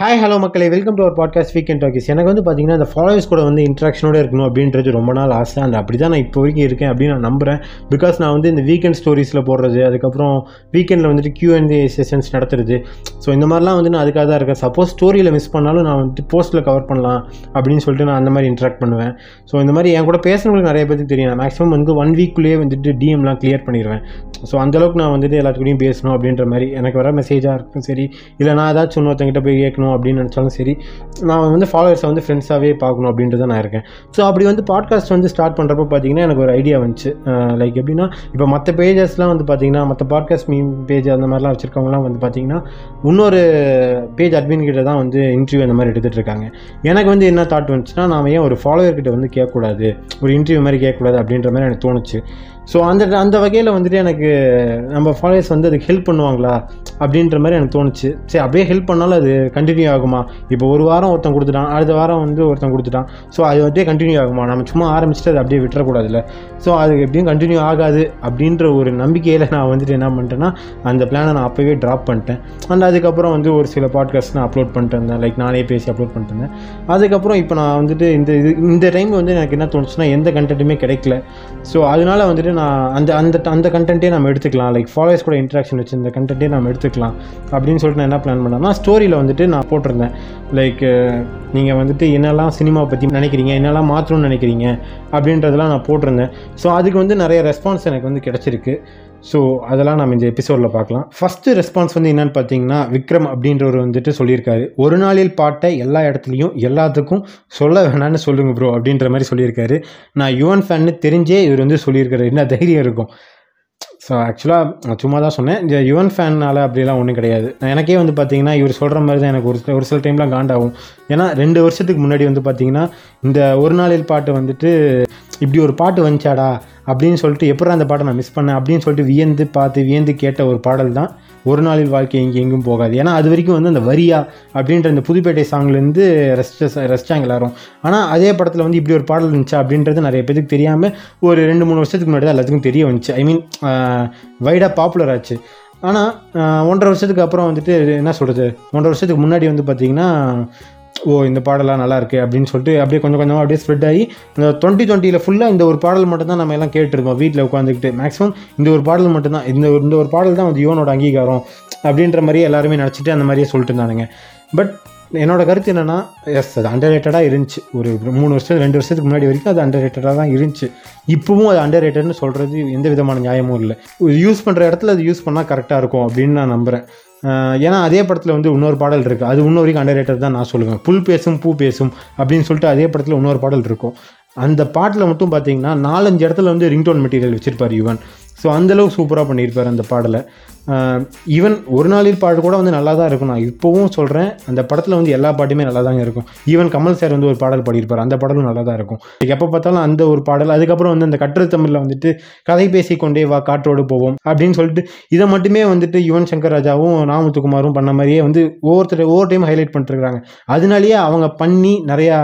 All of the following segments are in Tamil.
ஹாய் ஹலோ மக்களே. Welcome to our podcast weekend talkies எனக்கு வந்து பார்த்தீங்கன்னா இந்த ஃபாலோவர்ஸ் கூட வந்து இன்ட்ராக்ஷனோட இருக்கணும் அப்படின்றது ரொம்ப நாள் ஆசை. அந்த அப்படி தான் நான் இப்போ வரைக்கும் இருக்கேன் அப்படின்னு நான் நம்புகிறேன் பிகாஸ் நான் வந்து இந்த வீக்கெண்ட் ஸ்டோரிஸில் போடுறது அதுக்கப்புறம் வீக்கெண்டில் வந்துட்டு கியூஎன்ஏ செஷன்ஸ் நடத்துறது. ஸோ இந்த மாதிரிலாம் வந்து நான் அதுக்காக தான் இருக்கேன். சப்போஸ் ஸ்டோரியில் மிஸ் பண்ணாலும் நான் வந்துட்டு போஸ்ட்டில் கவர் பண்ணலாம் அப்படின்னு சொல்லிட்டு நான் அந்த மாதிரி இன்ட்ராக்ட் பண்ணுவேன். ஸோ இந்த மாதிரி என் கூட பேசுகிறவங்களுக்கு நிறைய பேருக்கு தெரியும். நான் மேக்ஸிமம் வந்து ஒன் வீக்குள்ளேயே வந்துட்டு டிஎம்லாம் கிளியர் பண்ணிடுவேன். ஸோ அந்தளவுக்கு நான் வந்துட்டு எல்லாத்துக்கூடையும் பேசணும் அப்படின்ற மாதிரி எனக்கு வர மெசேஜாக இருக்கும். சரி இல்லை நான் ஏதாச்சும் இன்னொருத்தங்கிட்ட போய் கேட்கணும் அப்படின்னு நினச்சாலும் சரி நான் வந்து ஃபாலோவர்ஸை வந்து ஃப்ரெண்ட்ஸாகவே பார்க்கணும் அப்படின்றத நான் இருக்கேன். ஸோ அப்படி வந்து பாட்காஸ்ட் வந்து ஸ்டார்ட் பண்ணுறப்போ பார்த்தீங்கன்னா எனக்கு ஒரு ஐடியா வந்துச்சு. லைக் எப்படின்னா இப்போ மற்ற பேஜஸ்லாம் வந்து பார்த்தீங்கன்னா மற்ற பாட்காஸ்ட் மீம் பேஜ் அந்த மாதிரிலாம் வச்சுருக்கவங்களாம் வந்து பார்த்தீங்கன்னா இன்னொரு பேஜ் அட்மின் கிட்ட தான் வந்து இன்டர்வியூ அந்த மாதிரி எடுத்துகிட்டு இருக்காங்க. எனக்கு வந்து என்ன தாட் வந்துச்சுன்னா நான் ஏன் ஒரு ஃபாலோவர் கிட்ட வந்து கேட்கக்கூடாது? ஒரு இன்டர்வியூ மாதிரி கேட்கக்கூடாது அப்படின்ற மாதிரி எனக்கு தோணுச்சு. ஸோ அந்த அந்த வகையில் வந்துட்டு எனக்கு நம்ம ஃபாலோவர்ஸ் வந்து அதுக்கு ஹெல்ப் பண்ணுவாங்களா? அப்படின்ற மாதிரி எனக்கு தோணுச்சு. சரி அப்படியே ஹெல்ப் பண்ணாலும் அது கண்டினியூ ஆகுமா? இப்போ ஒரு வாரம் ஒருத்தன் கொடுத்துட்டான் அடுத்த வாரம் வந்து ஒருத்தன் கொடுத்துட்டான். ஸோ அது அப்படியே கண்டினியூ ஆகுமா? நம்ம சும்மா ஆரம்பிச்சுட்டு அதை அப்படியே விட்டுறக்கூடாதுல்ல. ஸோ அது எப்படியும் கண்டினியூ ஆகாது அப்படின்ற ஒரு நம்பிக்கையில் நான் வந்துட்டு என்ன பண்ணிட்டேன்னா அந்த பிளானை நான் அப்போவே ட்ராப் பண்ணிட்டேன். அண்ட் அதுக்கப்புறம் வந்து ஒரு சில பாட்காஸ்ட் நான் அப்லோட் பண்ணிட்டு இருந்தேன். லைக் நானே பேசி அப்லோட் பண்ணிட்டு இருந்தேன். அதுக்கப்புறம் இப்போ நான் வந்துட்டு இந்த இது இந்த டைம் வந்து எனக்கு என்ன தோணுச்சுன்னா எந்த கண்டென்ட்டுமே கிடைக்கல. ஸோ அதனால் வந்துட்டு நான் அந்த அந்த அந்த கண்டென்ட்டே நம்ம எடுத்துக்கலாம். லைக் ஃபாலோவர்ஸ் கூட இன்ட்ராக்ஷன் வச்சு இந்த கண்டென்ட்டே நம்ம எடுத்துக்கலாம். அப்படின்னு சொல்லிட்டு நான் என்ன பிளான் பண்ணேன்னா ஸ்டோரியில் வந்துட்டு நான் போட்டிருந்தேன். லைக் நீங்கள் வந்துட்டு என்னெல்லாம் சினிமா பற்றி நினைக்கிறீங்க என்னெல்லாம் மாற்றணும்னு நினைக்கிறீங்க அப்படின்றதெல்லாம் நான் போட்டிருந்தேன். ஸோ அதுக்கு வந்து நிறைய ரெஸ்பான்ஸ் எனக்கு வந்து கிடச்சிருக்கு. ஸோ அதெல்லாம் நம்ம இந்த எபிசோடில் பார்க்கலாம். ஃபஸ்ட்டு ரெஸ்பான்ஸ் வந்து என்னென்னு பார்த்தீங்கன்னா விக்ரம் அப்படின்றவர் வந்துட்டு சொல்லியிருக்காரு. ஒரு நாளில் பாட்டை எல்லா இடத்துலையும் எல்லாத்துக்கும் சொல்ல வேணான்னு சொல்லுங்கள் ப்ரோ அப்படின்ற மாதிரி சொல்லியிருக்காரு. நான் யுவன் ஃபேன்னு தெரிஞ்சே இவர் வந்து சொல்லியிருக்காரு. என்ன தைரியம் இருக்கும்? ஸோ ஆக்சுவலாக நான் சும்மா தான் சொன்னேன். இந்த யுவன் ஃபேன்னால் அப்படிலாம் ஒன்றும் கிடையாது. எனக்கே வந்து பார்த்தீங்கன்னா இவர் சொல்கிற மாதிரி தான் எனக்கு ஒரு சில ஒரு சில டைம்லாம் காண்டாகும் ஏன்னா ரெண்டு வருஷத்துக்கு முன்னாடி வந்து பார்த்தீங்கன்னா இந்த ஒரு நாளில் பாட்டு வந்துட்டு இப்படி ஒரு பாட்டு வந்துச்சாடா அப்படின்னு சொல்லிட்டு எப்படா அந்த பாட்டை நான் மிஸ் பண்ணேன் அப்படின்னு சொல்லிட்டு வியந்து பார்த்து வியந்து கேட்ட ஒரு பாடல் தான் ஒரு நாளில் வாழ்க்கை எங்கே எங்கும் போகாது. ஏன்னா அது வரைக்கும் வந்து அந்த வரியா அப்படின்ற அந்த புதுப்பேட்டை சாங்லேருந்து ரசிச்ச ரசிச்சாங்க எல்லாரும். ஆனால் அதே படத்தில் வந்து இப்படி ஒரு பாடல் இருந்துச்சா அப்படின்றது நிறைய பேருக்கு தெரியாமல் ஒரு ரெண்டு மூணு வருஷத்துக்கு முன்னாடி தான் எல்லாத்துக்கும் தெரிய வந்துச்சு. ஐ மீன் வைடாக பாப்புலர் ஆச்சு. ஆனால் ஒன்றரை வருஷத்துக்கு அப்புறம் வந்துட்டு என்ன சொல்கிறது ஒன்றரை வருஷத்துக்கு முன்னாடி வந்து பார்த்திங்கன்னா ஓ இந்த பாடலாம் நல்லா இருக்குது அப்படின்னு சொல்லிட்டு அப்படியே கொஞ்சம் கொஞ்சமாக அப்படியே ஸ்ப்ரெட் ஆகி இந்த டுவெண்ட்டி டுவெண்ட்டியில் ஃபுல்லாக இந்த ஒரு பாடல் மட்டும்தான் நம்ம எல்லாம் கேட்டுருக்கோம். வீட்டில் உட்காந்துக்கிட்டு மேக்ஸிமம் இந்த ஒரு பாடல் மட்டும்தான். இந்த இந்த ஒரு பாடல் தான் வந்து யுவனோட அங்கீகாரம் அப்படின்ற மாதிரியே எல்லாருமே நினச்சிட்டு அந்த மாதிரியே சொல்லிட்டு இருந்தானுங்க. பட் என்னோட கருத்து என்னென்னா எஸ் அது அண்டர் ரேட்டடாக இருந்துச்சு. ஒரு மூணு வருஷத்துக்கு ரெண்டு வருஷத்துக்கு முன்னாடி வரைக்கும் அது அண்டர் ரேட்டடாக தான் இருந்துச்சு. இப்போவும் அது அண்டர் ரேட்டட்னு சொல்கிறது எந்த விதமான நியாயமும் இல்லை. யூஸ் பண்ணுற இடத்துல அது யூஸ் பண்ணால் கரெக்டாக இருக்கும் அப்படின்னு நான் நம்புகிறேன் ஏன்னா அதே படத்தில் வந்து இன்னொரு பாடல் இருக்குது அது இன்னொரு வரைக்கும் அண்டர் ரேட்டர் தான் நான் சொல்லுவேன். புல் பேசும் பூ பேசும் அப்படின்னு சொல்லிட்டு அதே படத்தில் இன்னொரு பாடல் இருக்கும். அந்த பாட்டில் மட்டும் பார்த்தீங்கன்னா நாலஞ்சு இடத்துல வந்து ரிங்டோன் மெட்டீரியல் வச்சிருப்பார் யுவன். ஸோ அந்தளவு சூப்பராக பண்ணியிருப்பார் அந்த பாடலை. ஈவன் ஒரு நாளில் பாட்டு கூட வந்து நல்லா தான் இருக்கும். நான் இப்போவும் சொல்கிறேன் அந்த படத்தில் வந்து எல்லா பாட்டுமே நல்லா தாங்க இருக்கும். ஈவன் கமல் சார் வந்து ஒரு பாடல் பாடியிருப்பார் அந்த பாடலும் நல்லா தான் இருக்கும். எப்போ பார்த்தாலும் அந்த ஒரு பாடல் அதுக்கப்புறம் வந்து அந்த கட்டுரை தமிழில் வந்துட்டு கதை பேசி கொண்டே வா காற்றோடு போவோம் அப்படின்னு சொல்லிட்டு இதை மட்டுமே வந்துட்டு யுவன் சங்கர் ராஜாவும் ராமுத்துக்குமாரும் பண்ண மாதிரியே வந்து ஒவ்வொருத்தர் ஒவ்வொரு டைம் ஹைலைட் பண்ணிட்டுருக்காங்க அதனாலேயே அவங்க பண்ணி நிறையா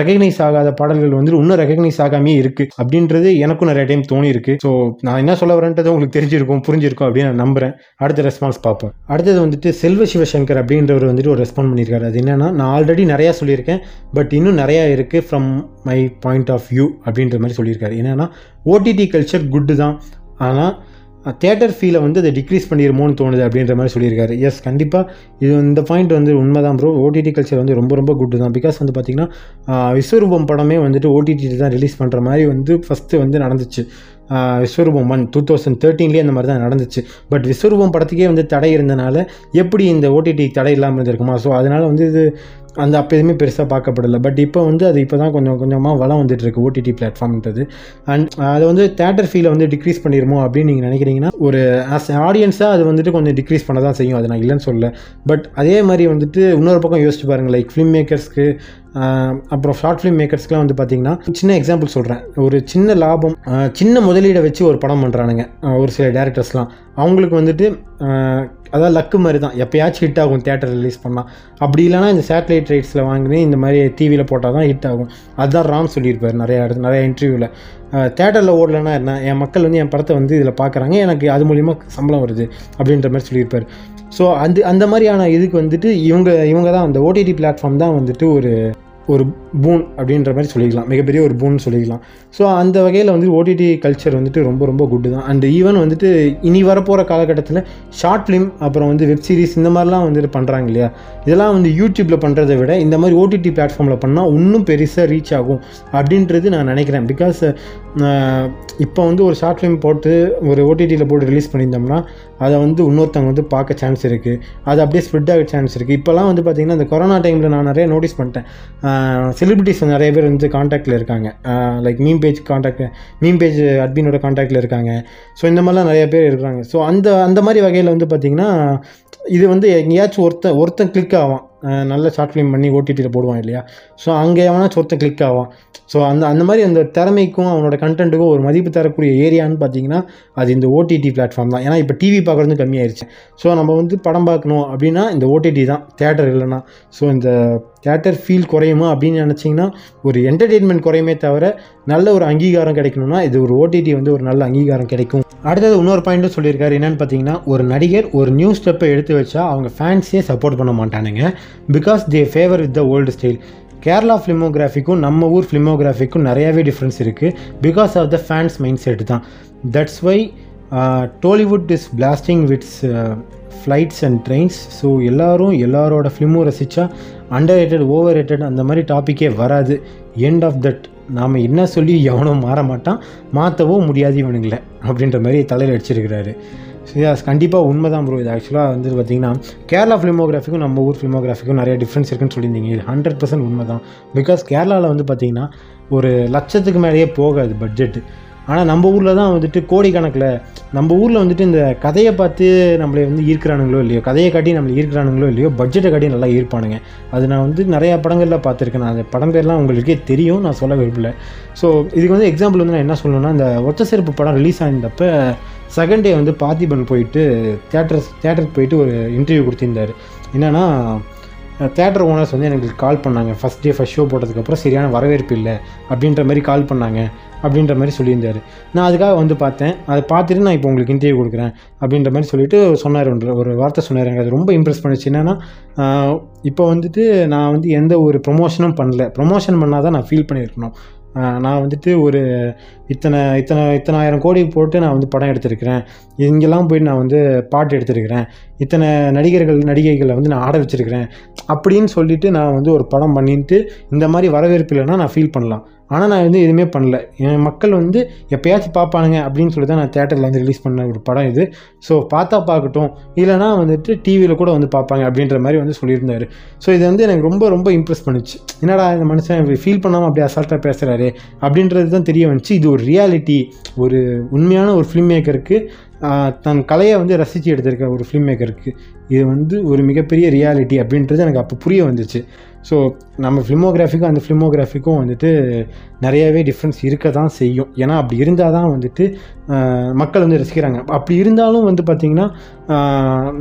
ரெகக்னைஸ் ஆகாத பாடல்கள் வந்து இன்னும் ரெகக்னைஸ் ஆகாமே இருக்குது அப்படின்றது எனக்கும் நிறைய டைம் தோணியிருக்கு. ஸோ நான் என்ன சொல்ல வரேன்றது உங்களுக்கு தெரிஞ்சிருக்கும் புரிஞ்சிருக்கும் அப்படின்னு நான் நம்புகிறேன் அடுத்த ரெஸ்பான்ஸ் பார்ப்போம். அடுத்தது வந்துட்டு செல்வ சிவசங்கர் அப்படின்றவர் வந்துட்டு ஒரு ரெஸ்பாண்ட் பண்ணியிருக்காரு அது என்னென்னா நான் ஆல்ரெடி நிறையா சொல்லியிருக்கேன் பட் இன்னும் நிறையா இருக்குது from my point of view அப்படின்ற மாதிரி சொல்லியிருக்காரு. என்னென்னா ஓடிடி கல்ச்சர் குட்டு தான். ஆனால் தேட்டர் ஃபீலை வந்து அதை டிக்ரீஸ் பண்ணிடுமோன்னு தோணுது அப்படின்ற மாதிரி சொல்லியிருக்காரு. எஸ் கண்டிப்பாக இது இந்த பாயிண்ட் வந்து உண்மை தான் ப்ரோ ஓடிடி கல்ச்சர் வந்து ரொம்ப ரொம்ப குட்டு தான். பிகாஸ் வந்து பார்த்திங்கன்னா விஸ்வரூபம் படமே வந்துட்டு ஓடிடி தான் ரிலீஸ் பண்ணுற மாதிரி வந்து ஃபஸ்ட்டு வந்து நடந்துச்சு. விஸ்வரூபம் ஒன் டூ தௌசண்ட் தேர்ட்டீன்லேயே அந்த மாதிரி தான் நடந்துச்சு. பட் விஸ்வரூபம் படத்துக்கே வந்து தடை இருந்தனால எப்படி இந்த ஓடிடி தடை இல்லாமல் இருந்திருக்குமா? ஸோ அதனால் வந்து இது அந்த அப்போ எதுவுமே பெருசாக பார்க்கப்படலை. பட் இப்போ வந்து அது இப்போ தான் கொஞ்சம் கொஞ்சமாக வளம் வந்துட்டுருக்கு ஓடிடி பிளாட்ஃபார்ம்ன்றது அண்ட் அதை வந்து தேட்டர் ஃபீலை வந்து டிக்ரீஸ் பண்ணிடுமோ அப்படின்னு நீங்கள் நினைக்கிறீங்கன்னா ஒரு ஆஸ் ஆடியன்ஸாக அது வந்துட்டு கொஞ்சம் டிக்ரீஸ் பண்ண தான் செய்யும். அது நான் இல்லைன்னு சொல்லலை. பட் அதே மாதிரி வந்துட்டு இன்னொரு பக்கம் யோசிச்சு பாருங்கள் லைக் ஃபிலிம் மேக்கர்ஸ்க்கு அப்புறம் ஷார்ட் ஃபிலிம் மேக்கர்ஸ்க்குலாம் வந்து பார்த்தீங்கன்னா சின்ன எக்ஸாம்பிள் சொல்கிறேன் ஒரு சின்ன லாபம் சின்ன முதலீடை வச்சு ஒரு படம் பண்ணுறானுங்க ஒரு சில டேரக்டர்ஸ்லாம் அவங்களுக்கு வந்துட்டு அதான் லக்கு மாதிரி தான் எப்போயாச்சும் ஹிட் ஆகும் தேட்டர் ரிலீஸ் பண்ணால் அப்படி இல்லைனா இந்த சேட்டலைட் ரைட்ஸில் வாங்கினே இந்த மாதிரி டிவியில் போட்டால் தான் ஹிட் ஆகும். அதுதான் ராம் சொல்லியிருப்பார் நிறையா இடத்து நிறையா இன்டர்வியூவில் தேட்டரில் ஓடலன்னா என்ன? என் மக்கள் வந்து என் படத்தை வந்து இதில் பார்க்குறாங்க எனக்கு அது மூலிமா சம்பளம் வருது அப்படின்ற மாதிரி சொல்லியிருப்பார். ஸோ அந்த அந்த மாதிரியான இதுக்கு வந்துட்டு இவங்க இவங்க தான் அந்த ஓடிடி பிளாட்ஃபார்ம் தான் வந்துட்டு ஒரு ஒரு பூன் அப்படின்ற மாதிரி சொல்லிக்கலாம். மிகப்பெரிய ஒரு பூன் சொல்லிக்கலாம். ஸோ அந்த வகையில் வந்து ஓடிடி கல்ச்சர் வந்துட்டு ரொம்ப ரொம்ப குட்டு தான். அண்ட் ஈவன் வந்துட்டு இனி வரப்போகிற காலகட்டத்தில் ஷார்ட் ஃபிலிம் அப்புறம் வந்து வெப் சீரிஸ் இந்த மாதிரிலாம் வந்துட்டு பண்ணுறாங்க இல்லையா? இதெல்லாம் வந்து யூடியூப்பில் பண்ணுறதை விட இந்த மாதிரி ஓடிடி பிளாட்ஃபார்மில் பண்ணால் இன்னும் பெருசாக ரீச் ஆகும் அப்படின்றது நான் நினைக்கிறேன். பிகாஸ் இப்போ வந்து ஒரு ஷார்ட் ஃபிலிம் போட்டு ஒரு ஓடிடியில் போட்டு ரிலீஸ் பண்ணியிருந்தோம்னா அதை வந்து இன்னொருத்தவங்க வந்து பார்க்க சான்ஸ் இருக்குது அது அப்படியே ஸ்ப்ரெட் ஆக சான்ஸ் இருக்குது இப்போலாம் வந்து பார்த்திங்கன்னா இந்த கொரோனா டைமில் நான் நிறைய நோட்டீஸ் பண்ணிட்டேன். செலிபிரிட்டிஸ் நிறைய பேர் வந்து காண்டாக்டில் இருக்காங்க. Like meme page contact meme page அட்மினோட காண்டாக்டில் இருக்காங்க. ஸோ இந்த மாதிரிலாம் நிறைய பேர் இருக்கிறாங்க. ஸோ அந்த அந்த மாதிரி வகையில் வந்து பார்த்திங்கன்னா இது வந்து எங்கேயாச்சும் ஒருத்தன் ஒருத்தன் கிளிக் ஆவான். நல்ல ஷார்ட் ஃபிலிம் பண்ணி ஓடிடியில் போடுவான் இல்லையா? ஸோ அங்கே எவனாச்சும் ஒருத்தன் கிளிக் ஆவான். ஸோ அந்த அந்த மாதிரி அந்த திறமைக்கும் அவனோட கண்டென்ட்டுக்கும் ஒரு மதிப்பு தரக்கூடிய ஏரியான்னு பார்த்தீங்கன்னா அது இந்த ஓடிடி பிளாட்ஃபார்ம் தான். ஏன்னா இப்போ டிவி பார்க்குறது கம்மியாயிருச்சு. ஸோ நம்ம வந்து படம் பார்க்கணும் அப்படின்னா இந்த ஓடிடி தான். தேட்டர் இல்லைன்னா. ஸோ இந்த தேட்டர் ஃபீல் குறையுமா அப்படின்னு நினச்சிங்கன்னா ஒரு என்டர்டெயின்மெண்ட் குறையுமே தவிர நல்ல ஒரு அங்கீகாரம் கிடைக்கணும்னா இது ஒரு ஓடிடி வந்து ஒரு நல்ல அங்கீகாரம் கிடைக்கும். அடுத்தது இன்னொரு பாயிண்ட்டும் சொல்லியிருக்காரு என்னென்னு பார்த்தீங்கன்னா ஒரு நடிகர் ஒரு நியூ ஸ்டெப்பை எடுத்து வச்சா அவங்க ஃபேன்ஸே சப்போர்ட் பண்ண மாட்டானுங்க. Because they favour with the old style Kerala ஃபிலிமோகிராஃபிக்கும் நம்ம ஊர் ஃபிலிமோகிராஃபிக்கும் நிறையாவே டிஃப்ரென்ஸ் இருக்குது because of the fans mind set தான். That's why Tollywood is blasting with flights and trains so எல்லோரும் எல்லாரோட ஃபிலிமும் ரசித்தா அண்டர் ரேட்டட் ஓவர் ரேட்டட் அந்த மாதிரி டாப்பிக்கே வராது. எண்ட் ஆஃப் தட் நாம் என்ன சொல்லி எவனும் மாற மாட்டான். மாற்றவும் முடியாது இவனுங்கள அப்படின்ற மாதிரி தலையில் அடிச்சிருக்கிறாரு. ஸோ கண்டிப்பாக உண்மை தான் ப்ரோ இது ஆக்சுவலாக வந்து பார்த்தீங்கன்னா கேரளா ஃபிலிமோகிராஃபிக்கும் நம்ம ஊர் ஃபிலிமோகிராஃபிக்கும் நிறைய டிஃப்ரென்ஸ் இருக்குன்னு சொல்லியிருந்தீங்க. இது ஹண்ட்ரட் பர்சன்ட் உண்மை தான் பிகாஸ் கேரளாவில் வந்து பார்த்திங்கன்னா ஒரு லட்சத்துக்கு மேலேயே போகாது பட்ஜெட்டு ஆனால் நம்ம ஊரில் தான் வந்துட்டு கோடிக்கணக்கில் நம்ம ஊரில் வந்துட்டு இந்த கதையை பார்த்து நம்மளை வந்து ஈர்க்கிறானுங்களோ இல்லையோ கதையை காட்டி நம்மளை ஈர்க்கிறானுங்களோ இல்லையோ பட்ஜெட்டை காட்டி நல்லா ஈர்ப்பானுங்க. அது நான் வந்து நிறையா படங்களில் பார்த்துருக்கேன். நான் அந்த படம் பேர்லாம் உங்களுக்கே தெரியும். நான் சொல்ல விரும்பல. ஸோ இதுக்கு வந்து எக்ஸாம்பிள் வந்து நான் என்ன சொல்லணும்னா இந்த ஒத்த செருப்பு படம் ரிலீஸ் ஆயிருந்தப்ப செகண்ட் டே வந்து பார்த்திபன் போயிட்டு தேட்டர் தேட்டருக்கு போயிட்டு ஒரு இன்டர்வியூ கொடுத்திருந்தாரு. என்னென்னா தேட்டர் ஓனர்ஸ் வந்து எனக்கு கால் பண்ணாங்க. ஃபஸ்ட் டே ஃபஸ்ட் ஷோ போட்டதுக்கப்புறம் சரியான வரவேற்பு இல்லை அப்படின்ற மாதிரி கால் பண்ணாங்க. அப்படின்ற மாதிரி சொல்லியிருந்தார். நான் அதுக்காக வந்து பார்த்தேன். அதை பார்த்துட்டு நான் இப்போ உங்களுக்கு இன்டர்வியூ கொடுக்குறேன் அப்படின்ற மாதிரி சொல்லிட்டு சொன்னார். ஒன்று ஒரு வார்த்தை சொன்னார். எனக்கு அது ரொம்ப இம்ப்ரெஸ் பண்ணுச்சு. என்னென்னா இப்போ வந்துட்டு நான் வந்து எந்த ஒரு ப்ரொமோஷனும் பண்ணல. ப்ரொமோஷன் பண்ணால் தான் நான் ஃபீல் பண்ணியிருக்கணும். நான் வந்துட்டு ஒரு இத்தனை இத்தனை இத்தனாயிரம் கோடி போட்டு நான் வந்து படம் எடுத்திருக்கிறேன். இங்கெல்லாம் போய் நான் வந்து பாட்டு எடுத்திருக்கிறேன். இத்தனை நடிகர்கள் நடிகைகளை வந்து நான் ஆட வச்சிருக்கிறேன். அப்படின்னு சொல்லிவிட்டு நான் வந்து ஒரு படம் பண்ணிட்டு இந்த மாதிரி வரவேற்பு இல்லைன்னா நான் ஃபீல் பண்ணலாம். ஆனால் நான் வந்து எதுவுமே பண்ணல. என் மக்கள் வந்து எப்பயாச்சும் பார்ப்பானுங்க அப்படின்னு சொல்லி தான் நான் தேட்டரில் வந்து ரிலீஸ் பண்ண ஒரு படம் இது. ஸோ பார்த்தா பார்க்கட்டும். இல்லைனா வந்துட்டு டிவியில் கூட வந்து பார்ப்பாங்க அப்படின்ற மாதிரி வந்து சொல்லியிருந்தார். ஸோ இது வந்து எனக்கு ரொம்ப ரொம்ப இம்ப்ரெஸ் பண்ணுச்சு. என்னடா இந்த மனுஷன் ஃபீல் பண்ணாமல் அப்படி அசால்ட்டாக பேசுகிறாரு அப்படின்றது தான் தெரிய வந்துச்சு. இது ஒரு ரியாலிட்டி ஒரு உண்மையான ஒரு ஃபிலிம் மேக்கருக்கு தன் கலையை வந்து ரசித்து எடுத்திருக்க ஒரு ஃபிலிம் மேக்கருக்கு இது வந்து ஒரு மிகப்பெரிய ரியாலிட்டி அப்படின்றது எனக்கு அப்போ புரிய வந்துச்சு. ஸோ நம்ம ஃபிலிமோகிராஃபிக்கும் அந்த ஃபிலிமோகிராஃபிக்கும் வந்துட்டு நிறையவே டிஃப்ரென்ஸ் இருக்க தான் செய்யும். ஏன்னா அப்படி இருந்தால் தான் வந்துட்டு மக்கள் வந்து ரசிக்கிறாங்க. அப்படி இருந்தாலும் வந்து பார்த்திங்கன்னா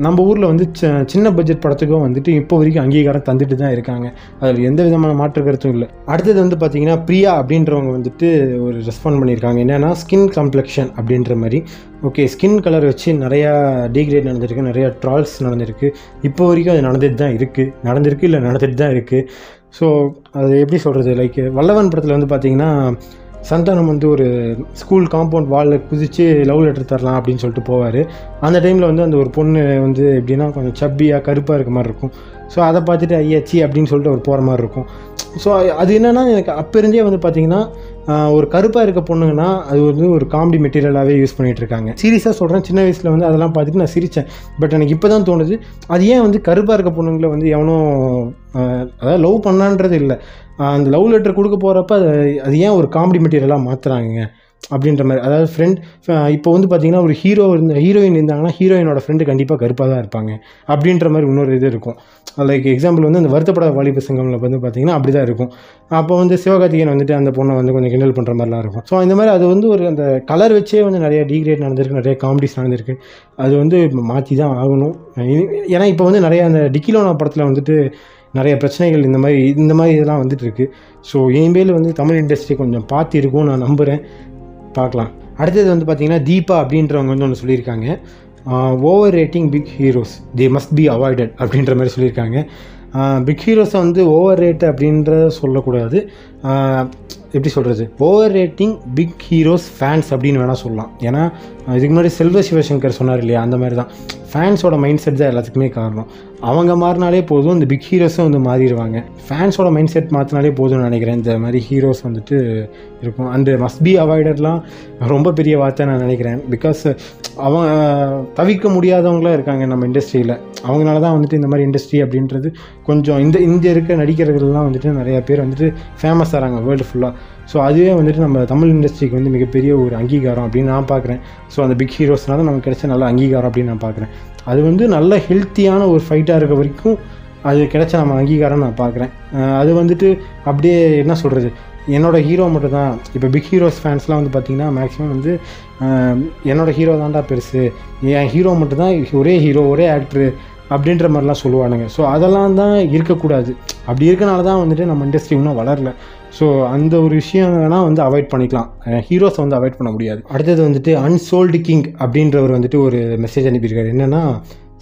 நம்ம ஊரில் வந்து சின்ன பட்ஜெட் படத்துக்கும் வந்துட்டு இப்போ வரைக்கும் அங்கீகாரம் தந்துட்டு தான் இருக்காங்க. அதில் எந்த விதமான மாற்று கருத்தும் இல்லை. அடுத்தது வந்து பார்த்திங்கன்னா பிரியா அப்படின்றவங்க வந்துட்டு ஒரு ரெஸ்பாண்ட் பண்ணியிருக்காங்க. என்னென்னா ஸ்கின் காம்ப்ளெக்ஷன் அப்படின்ற மாதிரி. ஓகே ஸ்கின் கலர் வச்சு நிறையா டீக்ரேட் நடந்திருக்கு நிறையா ட்ரால்ஸ் நடந்திருக்கு. இப்போ வரைக்கும் அது நடந்துட்டு தான் இருக்குது நடந்திருக்கு இல்லை நடந்துட்டு தான் இருக்குது ஸோ அது எப்படி சொல்கிறது லைக் வல்லவன் படத்தில் வந்து பார்த்திங்கன்னா சந்தானம் வந்து ஒரு ஸ்கூல் காம்பவுண்ட் வாலில் குதித்து லவ் லெட்டர் தரலாம் அப்படின்னு சொல்லிட்டு போவார். அந்த டைமில் வந்து அந்த ஒரு பொண்ணு வந்து எப்படின்னா கொஞ்சம் சப்பியாக கருப்பாக இருக்க மாதிரி இருக்கும். ஸோ அதை பார்த்துட்டு ஐயாச்சி அப்படின்னு சொல்லிட்டு அவர் போகிற மாதிரி இருக்கும். ஸோ அது என்னென்னா எனக்கு அப்போ இருந்தே வந்து பார்த்திங்கன்னா ஒரு கருப்பாக இருக்க பொண்ணுங்கன்னா அது வந்து ஒரு காமெடி மெட்டீரியலாகவே யூஸ் பண்ணிகிட்டு இருக்காங்க. சீரியஸாக சொல்கிறேன் சின்ன வயசில் வந்து அதெல்லாம் பார்த்துட்டு நான் சிரித்தேன் பட் எனக்கு இப்போ தான் தோணுது அது ஏன் வந்து கருப்பாக இருக்க பொண்ணுங்களை வந்து எவனோ அதாவது லவ் பண்ணான்றது இல்லை. அந்த லவ் லெட்டர் கொடுக்க போகிறப்ப அது அது ஏன் ஒரு காமெடி மெட்டீரியலாக மாற்றுறாங்க அப்படின்ற மாதிரி. அதாவது ஃப்ரெண்ட் இப்போ வந்து பார்த்தீங்கன்னா ஒரு ஹீரோ இருந்த ஹீரோயின் இருந்தாங்கன்னா ஹீரோயினோட ஃப்ரெண்டு கண்டிப்பாக கருப்பாக தான் இருப்பாங்க. அப்படின்ற மாதிரி இன்னொரு இது இருக்கும். லைக் எக்ஸாம்பிள் வந்து அந்த வருத்தப்பட வாலிப சங்கமில் வந்து பார்த்திங்கன்னா அப்படி தான் இருக்கும். அப்போ வந்து சிவகார்த்திகேயன் வந்துட்டு அந்த பொண்ணை வந்து கொஞ்சம் கிண்டல் பண்ணுற மாதிரிலாம் இருக்கும். ஸோ இந்த மாதிரி அது வந்து ஒரு அந்த கலர் வச்சே வந்து நிறைய டிகிரேட் நடந்திருக்கு நிறைய காமெடிஸ் நடந்திருக்கு. அது வந்து மாற்றி தான் ஆகணும். ஏன்னா இப்போ வந்து நிறைய அந்த டிக்கிலோனா படத்தில் வந்துட்டு நிறைய பிரச்சனைகள் இந்த மாதிரி இந்த மாதிரி இதெல்லாம் வந்துட்டு இருக்கு. ஸோ இனிமேல் வந்து தமிழ் இண்டஸ்ட்ரி கொஞ்சம் பார்த்து இருக்கும் நான் நம்புகிறேன் பார்க்கலாம். அடுத்தது வந்து பார்த்தீங்கன்னா தீபா அப்படின்றவங்க வந்து ஒன்று சொல்லியிருக்காங்க. Overrating big heroes they must be avoided அப்படின்ற மாதிரி சொல்லியிருக்காங்க. பிக் ஹீரோஸை வந்து ஓவர் ரேட் அப்படின்ற சொல்லக்கூடாது. எப்படி சொல்கிறது over rating big heroes fans அப்படின்னு வேணால் சொல்லலாம். ஏன்னா இதுக்கு முன்னாடி செல்வ சிவசங்கர் சொன்னார் இல்லையா அந்த மாதிரி தான். ஃபேன்ஸோட மைண்ட் செட் தான் எல்லாத்துக்குமே காரணம். அவங்க மாறினாலே போதும் இந்த பிக் ஹீரோஸும் வந்து மாறிடுவாங்க. ஃபேன்ஸோட மைண்ட் செட் மாற்றினாலே போதும்னு நினைக்கிறேன். இந்த மாதிரி ஹீரோஸ் வந்துட்டு இருக்கும். அண்டு மஸ்ட் பி அவாய்டட்லாம் ரொம்ப பெரிய வார்த்தை நான் நினைக்கிறேன். பிகாஸ் அவங்க தவிர்க்க முடியாதவங்களாம் இருக்காங்க நம்ம இண்டஸ்ட்ரியில் அவங்களால தான் வந்துட்டு இந்த மாதிரி இண்டஸ்ட்ரி அப்படின்றது கொஞ்சம் இந்த இந்த இருக்க நடிகர்கள்லாம் வந்துட்டு நிறையா பேர் வந்துட்டு ஃபேமஸ் ஆகிறாங்க வேர்ல்டு ஃபுல்லாக ஸோ அதுவே வந்துட்டு நம்ம தமிழ் இண்டஸ்ட்ரிக்கு வந்து மிகப்பெரிய ஒரு அங்கீகாரம் அப்படின்னு நான் பார்க்குறேன். ஸோ அந்த பிக் ஹீரோஸ்னால நமக்கு கிடைச்ச நல்ல அங்கீகாரம் அப்படின்னு நான் பார்க்குறேன். அது வந்து நல்ல ஹெல்த்தியான ஒரு ஃபைட்டாக இருக்க வரைக்கும் அது கிடைச்ச நம்ம அங்கீகாரம் நான் பார்க்குறேன். அது வந்துட்டு அப்படியே என்ன சொல்கிறது என்னோடய ஹீரோ மட்டும் தான் இப்போ பிக் ஹீரோஸ் ஃபேன்ஸ்லாம் வந்து பார்த்திங்கன்னா மேக்ஸிமம் வந்து என்னோடய ஹீரோ தான்டா பெருசு. என் ஹீரோ மட்டும் தான் ஒரே ஹீரோ ஒரே ஆக்டரு அப்படின்ற மாதிரிலாம் சொல்லுவானுங்க. ஸோ அதெல்லாம் தான் இருக்கக்கூடாது. அப்படி இருக்கனால தான் வந்துட்டு நம்ம இண்டஸ்ட்ரி இன்னும் வளரல. ஸோ அந்த ஒரு விஷயம் வேணால் வந்து அவாய்ட் பண்ணிக்கலாம். ஹீரோஸை வந்து அவாய்ட் பண்ண முடியாது. அடுத்தது வந்துட்டு அன்சோல்டு கிங் அப்படின்றவர் வந்துட்டு ஒரு மெசேஜ் அனுப்பியிருக்காரு. என்னென்னா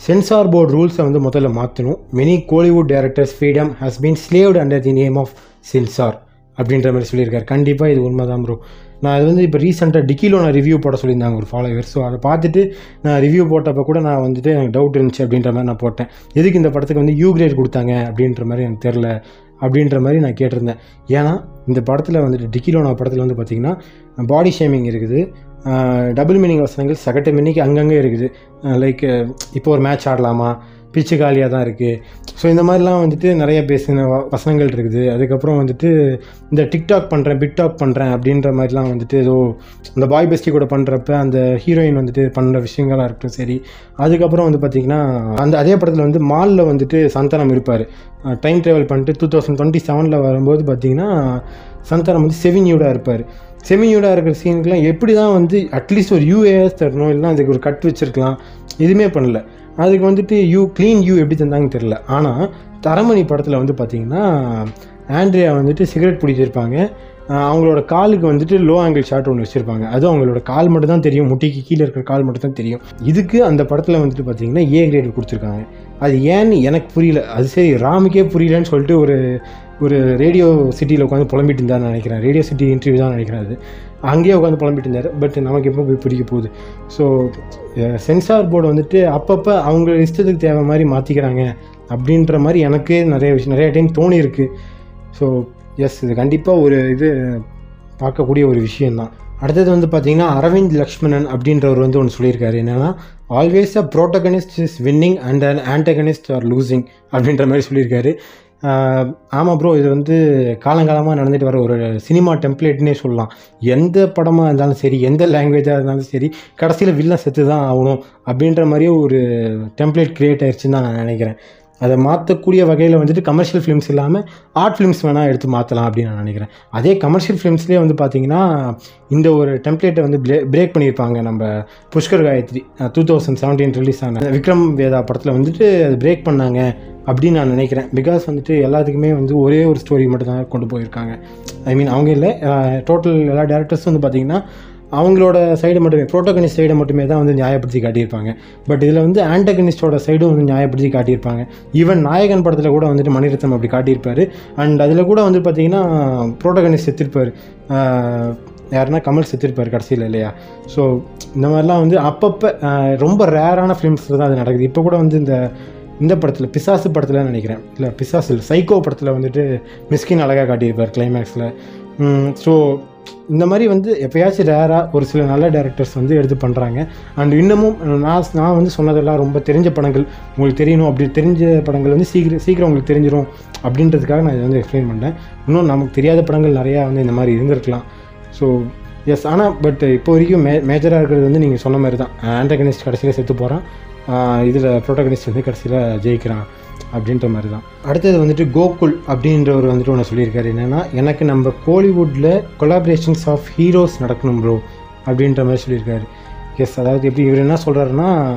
சென்சார் போர்டு ரூல்ஸை வந்து முதல்ல மாற்றணும் many Kollywood directors freedom has been slaved under the name of censor அப்படின்ற மாதிரி சொல்லியிருக்காரு. கண்டிப்பாக இது உண்மை தான் ப்ரோ நான் அது வந்து இப்போ ரீசெண்டாக டிக்கிலோ நான் ரிவ்யூ போட சொல்லியிருந்தாங்க ஒரு ஃபாலோவர் ஸோ அதை பார்த்துட்டு நான் ரிவ்யூ போட்டப்போ கூட நான் வந்துட்டு எனக்கு டவுட் இருந்துச்சு அப்படின்ற மாதிரி நான் போட்டேன். எதுக்கு இந்த படத்துக்கு வந்து யூ கிரேட் கொடுத்தாங்க அப்படின்ற மாதிரி எனக்கு தெரில அப்படின்ற மாதிரி நான் கேட்டிருந்தேன். ஏன்னா இந்த படத்தில் வந்துட்டு டிக்கிலோனா படத்தில் வந்து பார்த்திங்கன்னா பாடி ஷேமிங் இருக்குது. டபுள் மீனிங் வசனங்கள் சகட்ட மினிக்கு அங்கங்கே இருக்குது. லைக் இப்போ ஒரு மேட்ச் ஆடலாமா? பிச்சு காலியாக தான் இருக்குது ஸோ இந்த மாதிரிலாம் வந்துட்டு நிறைய பேசின வ- வசனங்கள் இருக்குது. அதுக்கப்புறம் வந்துட்டு இந்த டிக்டாக் பண்ணுறேன் பிக்டாக் பண்ணுறேன் அப்படின்ற மாதிரிலாம் வந்துட்டு ஏதோ இந்த பாய் பெஸ்டி கூட பண்ணுறப்ப அந்த ஹீரோயின் வந்துட்டு பண்ணுற விஷயங்களாக இருக்கட்டும் சரி. அதுக்கப்புறம் வந்து பார்த்திங்கன்னா அந்த அதே படத்தில் வந்து மாலில் வந்துட்டு சந்தானம் இருப்பார். டைம் ட்ராவல் பண்ணிட்டு டூ தௌசண்ட் டுவெண்ட்டி செவனில் வரும்போது பார்த்திங்கன்னா சந்தானம் வந்து செவினியூடாக இருப்பார். செமியூடாக இருக்கிற சீனுக்குலாம் எப்படி தான் வந்து அட்லீஸ்ட் ஒரு யூஏஎஸ் தரணும் இல்லைனா அதுக்கு ஒரு கட் வச்சுருக்கலாம். எதுவுமே பண்ணல. அதுக்கு வந்துட்டு யூ க்ளீன் யூ எப்படி தந்தாங்கன்னு தெரில ஆனால் தரமணி படத்தில் வந்து பார்த்திங்கன்னா ஆண்ட்ரியா வந்துட்டு சிகரெட் பிடிச்சிருப்பாங்க அவங்களோட காலுக்கு வந்துட்டு லோ ஆங்கிள் ஷாட் ஒன்று வச்சுருப்பாங்க. அதுவும் அவங்களோட கால் மட்டும் தான் தெரியும். முட்டிக்கு கீழே இருக்கிற கால் மட்டும் தான் தெரியும். இதுக்கு அந்த படத்தில் வந்துட்டு பார்த்தீங்கன்னா ஏ கிரேட் கொடுத்துருக்காங்க. அது ஏன்னு எனக்கு புரியல. அது சரி ராமுக்கே புரியலன்னு சொல்லிட்டு ஒரு ஒரு ரேடியோ சிட்டியில் உட்காந்து புலம்பிட்டு இருந்தான்னு நினைக்கிறேன். ரேடியோ சிட்டி இன்டர்வியூ தான் நினைக்கிறேன் அது. அங்கேயே உட்காந்து புலம்பிட்டு இருந்தார் பட் நமக்கு எப்போ போய் பிடிக்க போகுது. ஸோ சென்சார் போர்டு வந்துட்டு அப்பப்போ அவங்க இஷ்டத்துக்கு தேவை மாதிரி மாற்றிக்கிறாங்க அப்படின்ற மாதிரி எனக்கு நிறைய விஷயம் நிறைய டைம் தோணியிருக்கு. ஸோ எஸ் இது கண்டிப்பாக ஒரு இது பார்க்கக்கூடிய ஒரு விஷயந்தான் அடுத்தது வந்து பார்த்தீங்கன்னா அரவிந்த் லக்ஷ்மணன் அப்படின்றவர் வந்து ஒன்று சொல்லியிருக்காரு. என்னென்னா always a protagonist is winning and an antagonist are losing அப்படின்ற மாதிரி சொல்லியிருக்காரு. ஆமாம் ப்ரோ இது வந்து காலங்காலமாக நடந்துட்டு வர ஒரு சினிமா டெம்ப்ளேட்னே சொல்லலாம். எந்த படமாக இருந்தாலும் சரி எந்த லாங்குவேஜாக இருந்தாலும் சரி கடைசியில் வில்லன் செத்து தான் ஆகணும் அப்படின்ற மாதிரியே ஒரு டெம்ப்ளேட் க்ரியேட் ஆயிடுச்சுன்னு தான் நான் நினைக்கிறேன். அதை மாற்றக்கூடிய வகையில் வந்துட்டு கமர்ஷியல் ஃபிலிம்ஸ் இல்லாமல் ஆர்ட் ஃபிலிம்ஸ் வேணால் எடுத்து மாற்றலாம் அப்படின்னு நான் நினைக்கிறேன். அதே கமர்ஷியல் ஃபிலிம்ஸ்லேயே வந்து பார்த்தீங்கன்னா இந்த ஒரு டெம்ப்ளேட்டை வந்து பிரே பிரேக் பண்ணியிருப்பாங்க நம்ம Pushkar Gayathri two thousand seventeen release ஆன விக்ரம் வேதா படத்தில் வந்துட்டு அது பிரேக் பண்ணாங்க அப்படின்னு நான் நினைக்கிறேன். பிகாஸ் வந்துட்டு எல்லாத்துக்குமே வந்து ஒரே ஒரு ஸ்டோரி மட்டும் தான் கொண்டு போயிருக்காங்க. ஐ மீன் அவங்க இல்லை டோட்டல் எல்லா டேரக்டர்ஸும் வந்து பார்த்திங்கன்னா அவங்களோட சைடு மட்டுமே ப்ரோட்டோகனிஸ்ட் சைடை மட்டுமே தான் வந்து நியாயப்படுத்தி காட்டியிருப்பாங்க. பட் இதில் வந்து ஆண்டகனிஸ்டோட சைடும் வந்து நியாயப்படுத்தி காட்டியிருப்பாங்க. ஈவன் நாயகன் படத்தில் கூட வந்துட்டு மணிரத்னம் அப்படி காட்டியிருப்பார். அண்ட் அதில் கூட வந்து பார்த்தீங்கன்னா ப்ரோட்டோகனிஸ்ட் செத்துருப்பார். யாருன்னா கமல் செத்துருப்பார் கடைசியில் இல்லையா? ஸோ இந்த மாதிரிலாம் வந்து அப்பப்போ ரொம்ப ரேரான ஃபிலிம்ஸில் தான் அது நடக்குது. இப்போ கூட வந்து இந்த இந்த படத்தில் பிசாசு படத்தில் நினைக்கிறேன். இல்லை பிசாசு இல்லை சைக்கோ படத்தில் வந்துட்டு மிஸ்கின் அழகாக காட்டியிருப்பார் கிளைமேக்ஸில் ஸோ இந்த மாதிரி வந்து எப்பயாச்சும் ரேராக ஒரு சில நல்ல டேரக்டர்ஸ் வந்து எடுத்து பண்ணுறாங்க அண்ட் இன்னமும் நான் நான் வந்து சொன்னதெல்லாம் ரொம்ப தெரிஞ்ச படங்கள் உங்களுக்கு தெரியணும். அப்படி தெரிஞ்ச படங்கள் வந்து சீக்கிரம் சீக்கிரம் உங்களுக்கு தெரிஞ்சிடும் அப்படின்றதுக்காக நான் இதை வந்து எக்ஸ்பிளைன் பண்ணேன் இன்னும் நமக்கு தெரியாத படங்கள் நிறையா வந்து இந்த மாதிரி இருந்திருக்கலாம். ஸோ எஸ் ஆனால் பட் இப்போ வரைக்கும் மே மேஜராக இருக்கிறது வந்து நீங்கள் சொன்ன மாதிரி தான். ஆண்டகனிஸ்ட் கடைசியில் செத்து போகிறான் இதில் ப்ரோட்டகனிஸ்ட் வந்து கடைசியில் ஜெயிக்கிறான் அப்படின்ற மாதிரி தான் அடுத்தது வந்துட்டு கோகுல் அப்படின்றவர் வந்துட்டு ஒன்று சொல்லியிருக்காரு. என்னென்னா எனக்கு நம்ம கோலிவுட்டில் கொலாபரேஷன்ஸ் ஆஃப் ஹீரோஸ் நடக்கணும் ப்ரோ அப்படின்ற மாதிரி சொல்லியிருக்காரு. எஸ் அதாவது எப்படி இவர் என்ன சொல்கிறாருன்னா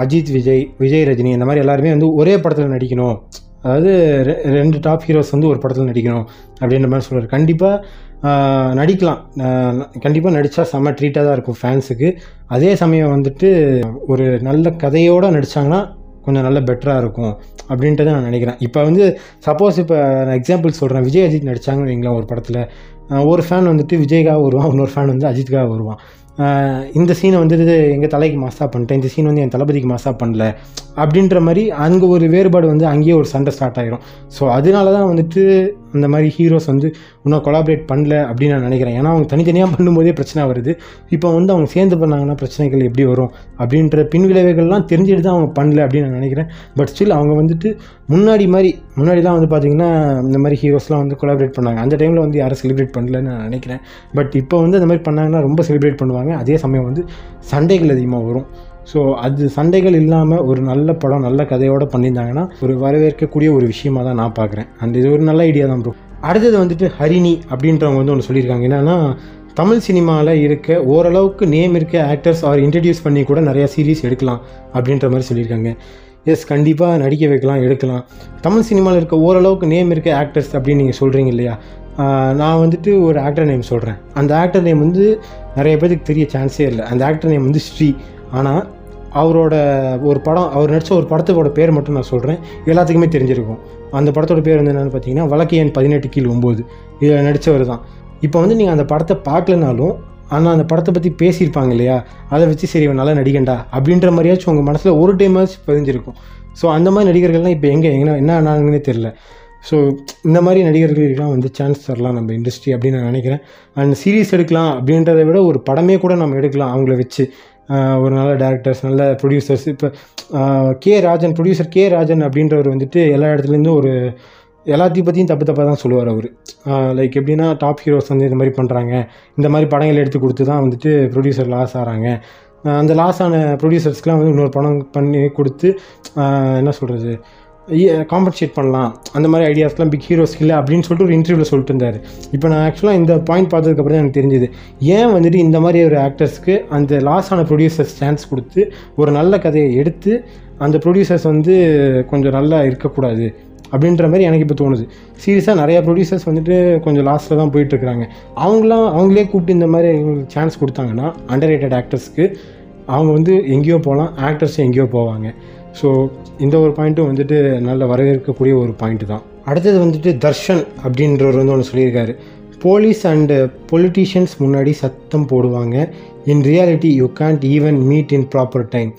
அஜித் விஜய் விஜய் ரஜினி இந்த மாதிரி எல்லாருமே வந்து ஒரே படத்தில் நடிக்கணும். அதாவது ரெ- ரெண்டு டாப் ஹீரோஸ் வந்து ஒரு படத்தில் நடிக்கணும் அப்படின்ற மாதிரி சொல்கிறார் கண்டிப்பாக நடிக்கலாம். கண்டிப்பாக நடித்தா செம்ம ட்ரீட்டாக தான் இருக்கும் ஃபேன்ஸுக்கு அதே சமயம் வந்துட்டு ஒரு நல்ல கதையோடு நடித்தாங்கன்னா கொஞ்சம் நல்ல பெட்டராக இருக்கும் அப்படின்ட்டு தான் நான் நினைக்கிறேன். இப்போ வந்து சப்போஸ் இப்போ நான் எக்ஸாம்பிள் சொல்கிறேன் விஜய் அஜித் நடித்தாங்கன்னு வைங்களேன் ஒரு படத்தில். ஒரு ஃபேன் வந்துட்டு விஜய்க்காக வருவான் இன்னொரு ஃபேன் வந்து அஜித்துக்காக வருவான். இந்த சீனை வந்துட்டு எங்கள் தலைக்கு மாசாக பண்ணிட்டேன் இந்த சீன் வந்து என் தளபதிக்கு மாசாக பண்ணல அப்படின்ற மாதிரி அங்கே ஒரு வேறுபாடு வந்து அங்கேயே ஒரு சண்டை ஸ்டார்ட் ஆகிடும் ஸோ அதனால தான் வந்துட்டு அந்த மாதிரி ஹீரோஸ் வந்து இன்னும் கொலாபரேட் பண்ணல அப்படின்னு நான் நினைக்கிறேன். ஏன்னா அவங்க தனித்தனியாக பண்ணும்போதே பிரச்சனை வருது. இப்போ வந்து அவங்க சேர்ந்து பண்ணாங்கன்னா பிரச்சனைகள் எப்படி வரும்? அப்படின்ற பின்விளைவுகள்லாம் தெரிஞ்சுட்டு தான் அவங்க பண்ணல அப்படின்னு நான் நினைக்கிறேன். பட் ஸ்டில் அவங்க வந்துட்டு முன்னாடி மாதிரி முன்னாடிலாம் வந்து பார்த்தீங்கன்னா இந்த மாதிரி ஹீரோஸ்லாம் வந்து கொலாபரேட் பண்ணாங்க. அந்த டைமில் வந்து யாரும் செலிப்ரேட் பண்ணலன்னு நான் நினைக்கிறேன். பட் இப்போ வந்து அந்த மாதிரி பண்ணாங்கன்னா ரொம்ப செலிப்ரேட் பண்ணுவாங்க. அதே சமயம் வந்து சண்டைகள் அதிகமாக வரும். ஸோ அது சண்டைகள் இல்லாமல் ஒரு நல்ல படம் நல்ல கதையோடு பண்ணியிருந்தாங்கன்னா ஒரு வரவேற்கக்கூடிய ஒரு விஷயமாக தான் நான் பார்க்குறேன் அண்ட் இது ஒரு நல்ல ஐடியா தான் ப்ரோ அடுத்தது வந்துட்டு ஹரிணி அப்படின்றவங்க வந்து ஒன்று சொல்லியிருக்காங்க. என்னென்னா தமிழ் சினிமாவில் இருக்க ஓரளவுக்கு நேம் இருக்க ஆக்டர்ஸ் ஆர் இன்ட்ரடியூஸ் பண்ணி கூட நிறையா சீரீஸ் எடுக்கலாம் அப்படின்ற மாதிரி சொல்லியிருக்காங்க. எஸ் கண்டிப்பாக நடிக்க வைக்கலாம் எடுக்கலாம். தமிழ் சினிமாவில் இருக்க ஓரளவுக்கு நேம் இருக்க ஆக்டர்ஸ் அப்படின்னு நீங்கள் சொல்கிறீங்க இல்லையா? நான் வந்துட்டு ஒரு ஆக்டர் நேம் சொல்கிறேன் அந்த ஆக்டர் நேம் வந்து நிறைய பேருக்கு தெரிய சான்ஸே இல்லை. அந்த ஆக்டர் நேம் வந்து ஸ்ரீ. ஆனால் அவரோட ஒரு படம் அவர் நடித்த ஒரு படத்தோட பேர் மட்டும் நான் சொல்கிறேன் எல்லாத்துக்குமே தெரிஞ்சிருக்கும். அந்த படத்தோட பேர் வந்து என்னென்னு பார்த்தீங்கன்னா வழக்கு எண் பதினெட்டு கீழ் ஒம்பது இதில் நடித்தவர் தான். இப்போ வந்து நீங்கள் அந்த படத்தை பார்க்கலனாலும் ஆனால் அந்த படத்தை பற்றி பேசியிருப்பாங்க இல்லையா? அதை வச்சு சரி இவன் நல்லா நடிகண்டா அப்படின்ற மாதிரியாச்சும் உங்கள் மனசில் ஒரு டைமாச்சும் பதிஞ்சிருக்கும். ஸோ அந்த மாதிரி நடிகர்கள்லாம் இப்போ எங்கே எங்கே என்ன ஆனாங்கன்னே தெரில ஸோ இந்த மாதிரி நடிகர்களுக்கெல்லாம் வந்து சான்ஸ் தரலாம் நம்ம இண்டஸ்ட்ரி அப்படின்னு நான் நினைக்கிறேன். அண்ட் சீரியஸ் எடுக்கலாம் அப்படின்றத விட ஒரு படமே கூட நம்ம எடுக்கலாம் அவங்கள வச்சு. ஒரு நல்ல டேரக்டர்ஸ் நல்ல ப்ரொடியூசர்ஸ் இப்போ K Rajan producer K Rajan அப்படின்றவர் வந்துட்டு எல்லா இடத்துலேருந்தும் ஒரு எல்லாத்தையும் பற்றியும் தப்பு தப்பாக தான் சொல்லுவார் அவர். லைக் எப்படின்னா டாப் ஹீரோஸ் வந்து இந்த மாதிரி பண்ணுறாங்க இந்த மாதிரி படங்கள் எடுத்து கொடுத்து தான் வந்துட்டு ப்ரொடியூசர் லாஸ் ஆகிறாங்க அந்த லாஸ் ஆன ப்ரொடியூசர்ஸ்க்குலாம் வந்து இன்னொரு படம் பண்ணி கொடுத்து என்ன சொல்கிறது காம்பன்சேட் பண்ணலாம். அந்த மாதிரி ஐடியாஸ்லாம் பிக் ஹீரோஸ் இல்லை அப்படின்னு சொல்லிட்டு ஒரு இன்டர்வியூவில் சொல்லிட்டு இருந்தார். இப்போ நான் ஆக்சுவலாக இந்த பாயிண்ட் பார்த்ததுக்கப்புறம் தான் எனக்கு தெரிஞ்சுது. ஏன் வந்துட்டு இந்த மாதிரி ஒரு ஆக்டர்ஸ்க்கு அந்த லாஸ் ஆன ப்ரொடியூசர்ஸ் சான்ஸ் கொடுத்து ஒரு நல்ல கதையை எடுத்து அந்த ப்ரொடியூசர்ஸ் வந்து கொஞ்சம் நல்லா இருக்கக்கூடாது அப்படின்ற மாதிரி எனக்கு இப்போ தோணுது. சீரியஸாக நிறையா ப்ரொடியூசர்ஸ் வந்துட்டு கொஞ்சம் லாஸ்ட்டில் தான் போயிட்டுருக்குறாங்க. அவங்களாம் அவங்களே கூப்பிட்டு இந்த மாதிரி இவங்களுக்கு சான்ஸ் கொடுத்தாங்கன்னா அண்டர் ரேட்டட் ஆக்டர்ஸ்க்கு அவங்க வந்து எங்கேயோ போகலாம் ஆக்டர்ஸ் எங்கேயோ போவாங்க. ஸோ இந்த ஒரு பாயிண்ட்டும் வந்துட்டு நல்ல வரவேற்கக்கூடிய ஒரு பாயிண்ட் தான். அடுத்தது வந்துட்டு தர்ஷன் அப்படின்றவர் வந்து ஒன்று சொல்லியிருக்காரு. போலீஸ் அண்டு பொலிட்டீஷியன்ஸ் முன்னாடி சத்தம் போடுவாங்க. In reality you can't even meet in proper time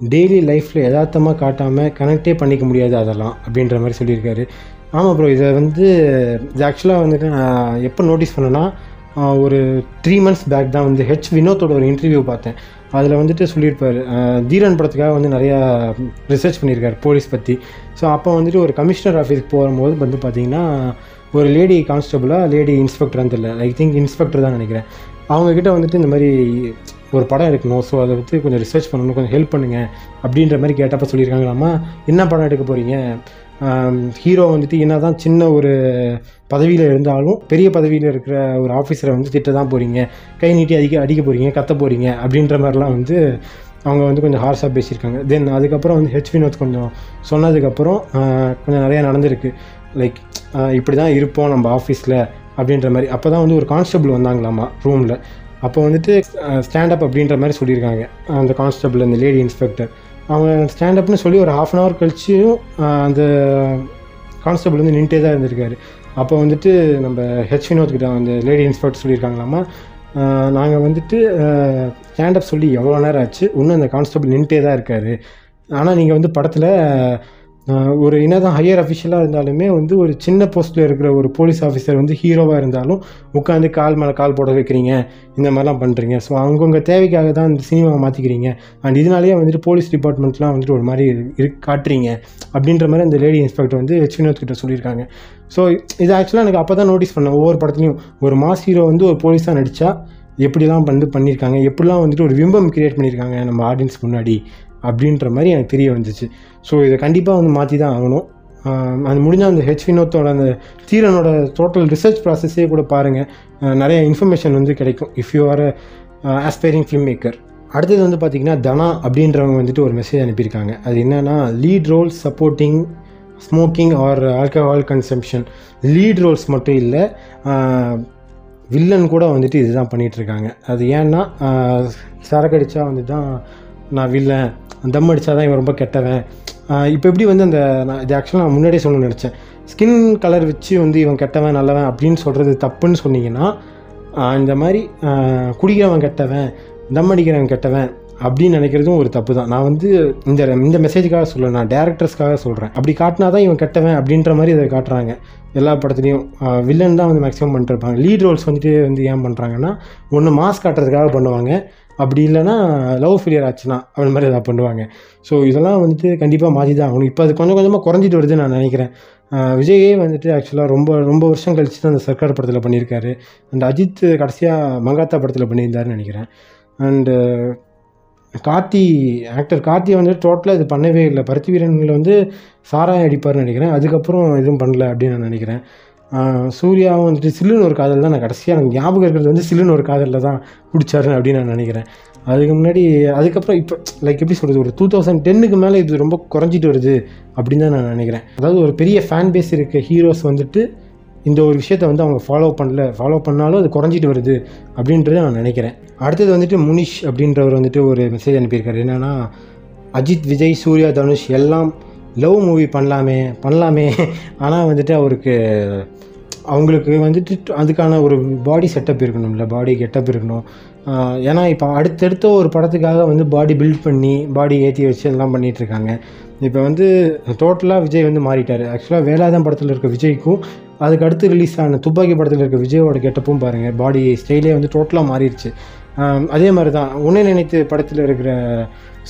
daily லைஃப்பில் யதார்த்தமாக காட்டாமல் கனெக்டே பண்ணிக்க முடியாது அதெல்லாம் அப்படின்ற மாதிரி சொல்லியிருக்காரு. ஆமாம் ப்ரோ இதை வந்து இது ஆக்சுவலாக வந்துட்டு நான் எப்போ நோட்டீஸ் பண்ணேன்னா ஒரு த்ரீ மந்த்ஸ் பேக் தான் வந்து ஹெச் வினோத்தோட ஒரு இன்டர்வியூ பார்த்தேன். அதில் வந்துட்டு சொல்லியிருப்பார். தீரன் படத்துக்காக வந்து நிறையா ரிசர்ச் பண்ணியிருக்கார் போலீஸ் பற்றி ஸோ அப்போ வந்துட்டு ஒரு கமிஷனர் ஆஃபீஸ்க்கு போகும்போது வந்து பார்த்தீங்கன்னா ஒரு லேடி கான்ஸ்டபுளாக லேடி இன்ஸ்பெக்டரான்னு தெரியல. ஐ திங்க் இன்ஸ்பெக்டர் தான் நினைக்கிறேன். அவங்கக்கிட்ட வந்துட்டு இந்த மாதிரி ஒரு படம் எடுக்கணும். ஸோ அதை பற்றி கொஞ்சம் ரிசர்ச் பண்ணணும் கொஞ்சம் ஹெல்ப் பண்ணுங்கள் அப்படின்ற மாதிரி கேட்டப்போ சொல்லியிருக்காங்களாமா என்ன படம் எடுக்க போகிறீங்க ஹீரோ வந்துட்டு என்ன தான் சின்ன ஒரு பதவியில் இருந்தாலும் பெரிய பதவியில் இருக்கிற ஒரு ஆஃபீஸரை வந்து திட்ட தான் போகிறீங்க கை நீட்டி அடிக்க அடிக்க போகிறீங்க கத்த போகிறீங்க அப்படின்ற மாதிரிலாம் வந்து அவங்க வந்து கொஞ்சம் ஹார்ஷாக பேசியிருக்காங்க. தென் அதுக்கப்புறம் வந்து ஹெச் வினோத் கொஞ்சம் சொன்னதுக்கப்புறம் கொஞ்சம் நிறையா நடந்திருக்கு. லைக் இப்படி தான் இருப்போம் நம்ம ஆஃபீஸில் அப்படின்ற மாதிரி. அப்போ தான் வந்து ஒரு கான்ஸ்டபிள் வந்தாங்களாமா ரூமில் அப்போ வந்துட்டு ஸ்டாண்டப் அப்படின்ற மாதிரி சொல்லியிருக்காங்க. அந்த கான்ஸ்டபிள் அந்த லேடி இன்ஸ்பெக்டர் அவங்க ஸ்டாண்டப்னு சொல்லி ஒரு ஹாஃப் அன் ஹவர் கழிச்சியும் அந்த கான்ஸ்டபிள் வந்து நின்றுட்டே தான் இருந்திருக்காரு. அப்போ வந்துட்டு நம்ம ஹெச் வினோத் கிட்ட அந்த லேடி இன்ஸ்பெக்டர் சொல்லியிருக்காங்களாமா? நாங்கள் வந்துட்டு ஸ்டாண்டப் சொல்லி எவ்வளோ நேரம் ஆச்சு? இன்னும் அந்த கான்ஸ்டபிள் நின்றுட்டே தான் இருக்காரு. ஆனால் நீங்கள் வந்து படத்தில் ஒரு என்னதான் ஹையர் அஃபிஷியலாக இருந்தாலுமே வந்து ஒரு சின்ன போஸ்ட்டில் இருக்கிற ஒரு போலீஸ் ஆஃபீஸர் வந்து ஹீரோவாக இருந்தாலும் உட்காந்து கால் மேலே கால் போட வைக்கிறீங்க. இந்த மாதிரிலாம் பண்ணுறீங்க ஸோ அவங்கவுங்க தேவைக்காக தான் இந்த சினிமாவை மாற்றிக்கிறீங்க அண்ட் இதனாலேயே வந்துட்டு போலீஸ் டிபார்ட்மெண்ட்லாம் வந்துட்டு ஒரு மாதிரி இரு காட்டுறீங்க. அப்படின்ற மாதிரி அந்த லேடி இன்ஸ்பெக்டர் வந்து ஹெச் வினோத் கிட்ட சொல்லியிருக்காங்க. ஸோ இது ஆக்சுவலாக எனக்கு அப்போ தான் நோட்டீஸ் பண்ணேன். ஒவ்வொரு படத்துலையும் ஒரு மாஸ் ஹீரோ வந்து ஒரு போலீஸாக நடித்தா எப்படிலாம் வந்து பண்ணியிருக்காங்க? எப்படிலாம் வந்துட்டு ஒரு விம்பம் கிரியேட் பண்ணியிருக்காங்க நம்ம ஆடியன்ஸ் முன்னாடி? அப்படின்ற மாதிரி எனக்கு தெரிய வந்துச்சு. ஸோ இதை கண்டிப்பாக வந்து மாற்றி தான் ஆகணும் அது முடிஞ்சால் அந்த ஹெச் வினோத்தோட அந்த தீரனோட டோட்டல் ரிசர்ச் ப்ராசஸே கூட பாருங்கள் நிறைய இன்ஃபர்மேஷன் வந்து கிடைக்கும். If you are aspiring film maker அடுத்தது வந்து பார்த்திங்கன்னா தனா அப்படின்றவங்க வந்துட்டு ஒரு மெசேஜ் அனுப்பியிருக்காங்க. அது என்னென்னா lead role supporting smoking or alcohol consumption lead roles மட்டும் இல்லை வில்லன் கூட வந்துட்டு இதுதான் பண்ணிகிட்ருக்காங்க இருக்காங்க. அது ஏன்னா சரக்கடிச்சா வந்து தான் நான் வில்லன் தம் அடித்தா தான் இவன் ரொம்ப கெட்டவன். இப்போ எப்படி வந்து அந்த நான் இது ஆக்சுவலாக நான் முன்னாடியே சொல்லணும்னு நினச்சேன். ஸ்கின் கலர் வச்சு வந்து இவன் கெட்டவன் நல்லவன் அப்படின்னு சொல்கிறது தப்புன்னு சொன்னீங்கன்னா இந்த மாதிரி குடிக்கிறவன் கெட்டவன் தம் அடிக்கிறவன் கெட்டவன் அப்படின்னு நினைக்கிறதும் ஒரு தப்பு தான் நான் வந்து இந்த இந்த மெசேஜுக்காக சொல்ல நான் டேரக்டர்ஸ்க்காக சொல்கிறேன் அப்படி காட்டினா தான் இவன் கெட்டவன் அப்படின்ற மாதிரி அதை காட்டுறாங்க. எல்லா படத்துலையும் வில்லன் தான் வந்து மேக்ஸிமம் பண்ணிருப்பாங்க லீட் ரோல்ஸ் வந்துட்டு வந்து ஏன் பண்ணுறாங்கன்னா ஒன்று மாஸ் காட்டுறதுக்காக பண்ணுவாங்க. அப்படி இல்லைன்னா லவ் ஃபெயிலியர் ஆச்சுன்னா அந்த மாதிரி எதாவது பண்ணுவாங்க. ஸோ இதெல்லாம் வந்துட்டு கண்டிப்பாக மாற்றி தான் ஆகணும் இப்போ அது கொஞ்சம் கொஞ்சமாக குறைஞ்சிட்டு வருதுன்னு நான் நினைக்கிறேன். விஜயே வந்துட்டு ஆக்சுவலாக ரொம்ப ரொம்ப வருஷம் கழிச்சு தான் அந்த சர்க்கார் படத்தில் பண்ணியிருக்காரு. அண்ட் அஜித் கடைசியாக மங்காத்தா படத்தில் பண்ணியிருந்தாருன்னு நினைக்கிறேன். அண்டு கார்த்தி ஆக்டர் கார்த்தி வந்து டோட்டலாக இது பண்ணவே இல்லை. பருத்தி வீரன்களை வந்து சாராயம் அடிப்பார்னு நினைக்கிறேன். அதுக்கப்புறம் எதுவும் பண்ணல அப்படின்னு நான் நினைக்கிறேன். சூர்யாவும் வந்துட்டு சில்லுன்னு ஒரு காதல் தான் நான் கடைசியாக எனக்கு ஞாபகம் இருக்கிறது வந்து சில்லுன்னு ஒரு காதலில் தான் பிடிச்சாரு அப்படின்னு நான் நினைக்கிறேன். அதுக்கு முன்னாடி அதுக்கப்புறம் இப்போ லைக் எப்படி சொல்கிறது ஒரு டூ தௌசண்ட் டென்னுக்கு மேலே இது ரொம்ப குறைஞ்சிட்டு வருது அப்படின்னு தான் நான் நினைக்கிறேன். அதாவது ஒரு பெரிய ஃபேன் பேஸ் இருக்க ஹீரோஸ் வந்துட்டு இந்த ஒரு விஷயத்தை வந்து அவங்க ஃபாலோ பண்ணல ஃபாலோ பண்ணாலும் அது குறைஞ்சிட்டு வருது அப்படின்றத நான் நினைக்கிறேன். அடுத்தது வந்துட்டு முனிஷ் அப்படின்றவர் வந்துட்டு ஒரு மெசேஜ் அனுப்பியிருக்காரு. என்னென்னா அஜித் விஜய் சூர்யா தனுஷ் எல்லாம் லவ் மூவி பண்ணலாமே பண்ணலாமே. ஆனால் வந்துட்டு அவருக்கு அவங்களுக்கு வந்துட்டு அதுக்கான ஒரு பாடி செட்டப் இருக்கணும்ல பாடி கெட்டப் இருக்கணும். ஏன்னா இப்போ அடுத்தடுத்த ஒரு படத்துக்காக வந்து பாடி பில்ட் பண்ணி பாடி ஏற்றி வச்சு எல்லாம் பண்ணிகிட்ருக்காங்க இப்போ வந்து டோட்டலாக விஜய் வந்து மாறிட்டார். ஆக்சுவலாக வேலாதான் படத்தில் இருக்க விஜய்க்கும் அதுக்கு அடுத்து ரிலீஸ் ஆன துப்பாக்கி படத்தில் இருக்க விஜயோட கெட்டப்பும் பாருங்கள் பாடி ஸ்டைலே வந்து டோட்டலாக மாறிடுச்சு அதே மாதிரி தான் உன்னை நினைத்து படத்தில் இருக்கிற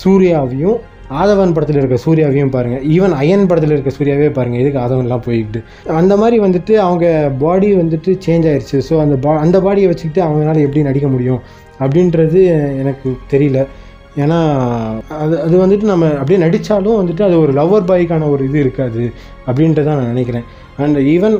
சூர்யாவையும் ஆதவன் படத்தில் இருக்க சூர்யாவையும் பாருங்கள் ஈவன் அயன் படத்தில் இருக்க சூர்யாவே பாருங்கள் எதுக்கு ஆதவன்லாம் போய்கிட்டு அந்த மாதிரி வந்துட்டு அவங்க பாடி வந்துட்டு சேஞ்ச் ஆயிடுச்சு ஸோ அந்த பா அந்த பாடியை வச்சுக்கிட்டு அவங்களால எப்படி நடிக்க முடியும்? அப்படின்றது எனக்கு தெரியல. ஏன்னா அது அது வந்துட்டு நம்ம அப்படியே நடித்தாலும் வந்துட்டு அது ஒரு லவ்வர் பாய்க்கான ஒரு இது இருக்காது. அப்படின்றத நான் நினைக்கிறேன். அண்ட் ஈவன்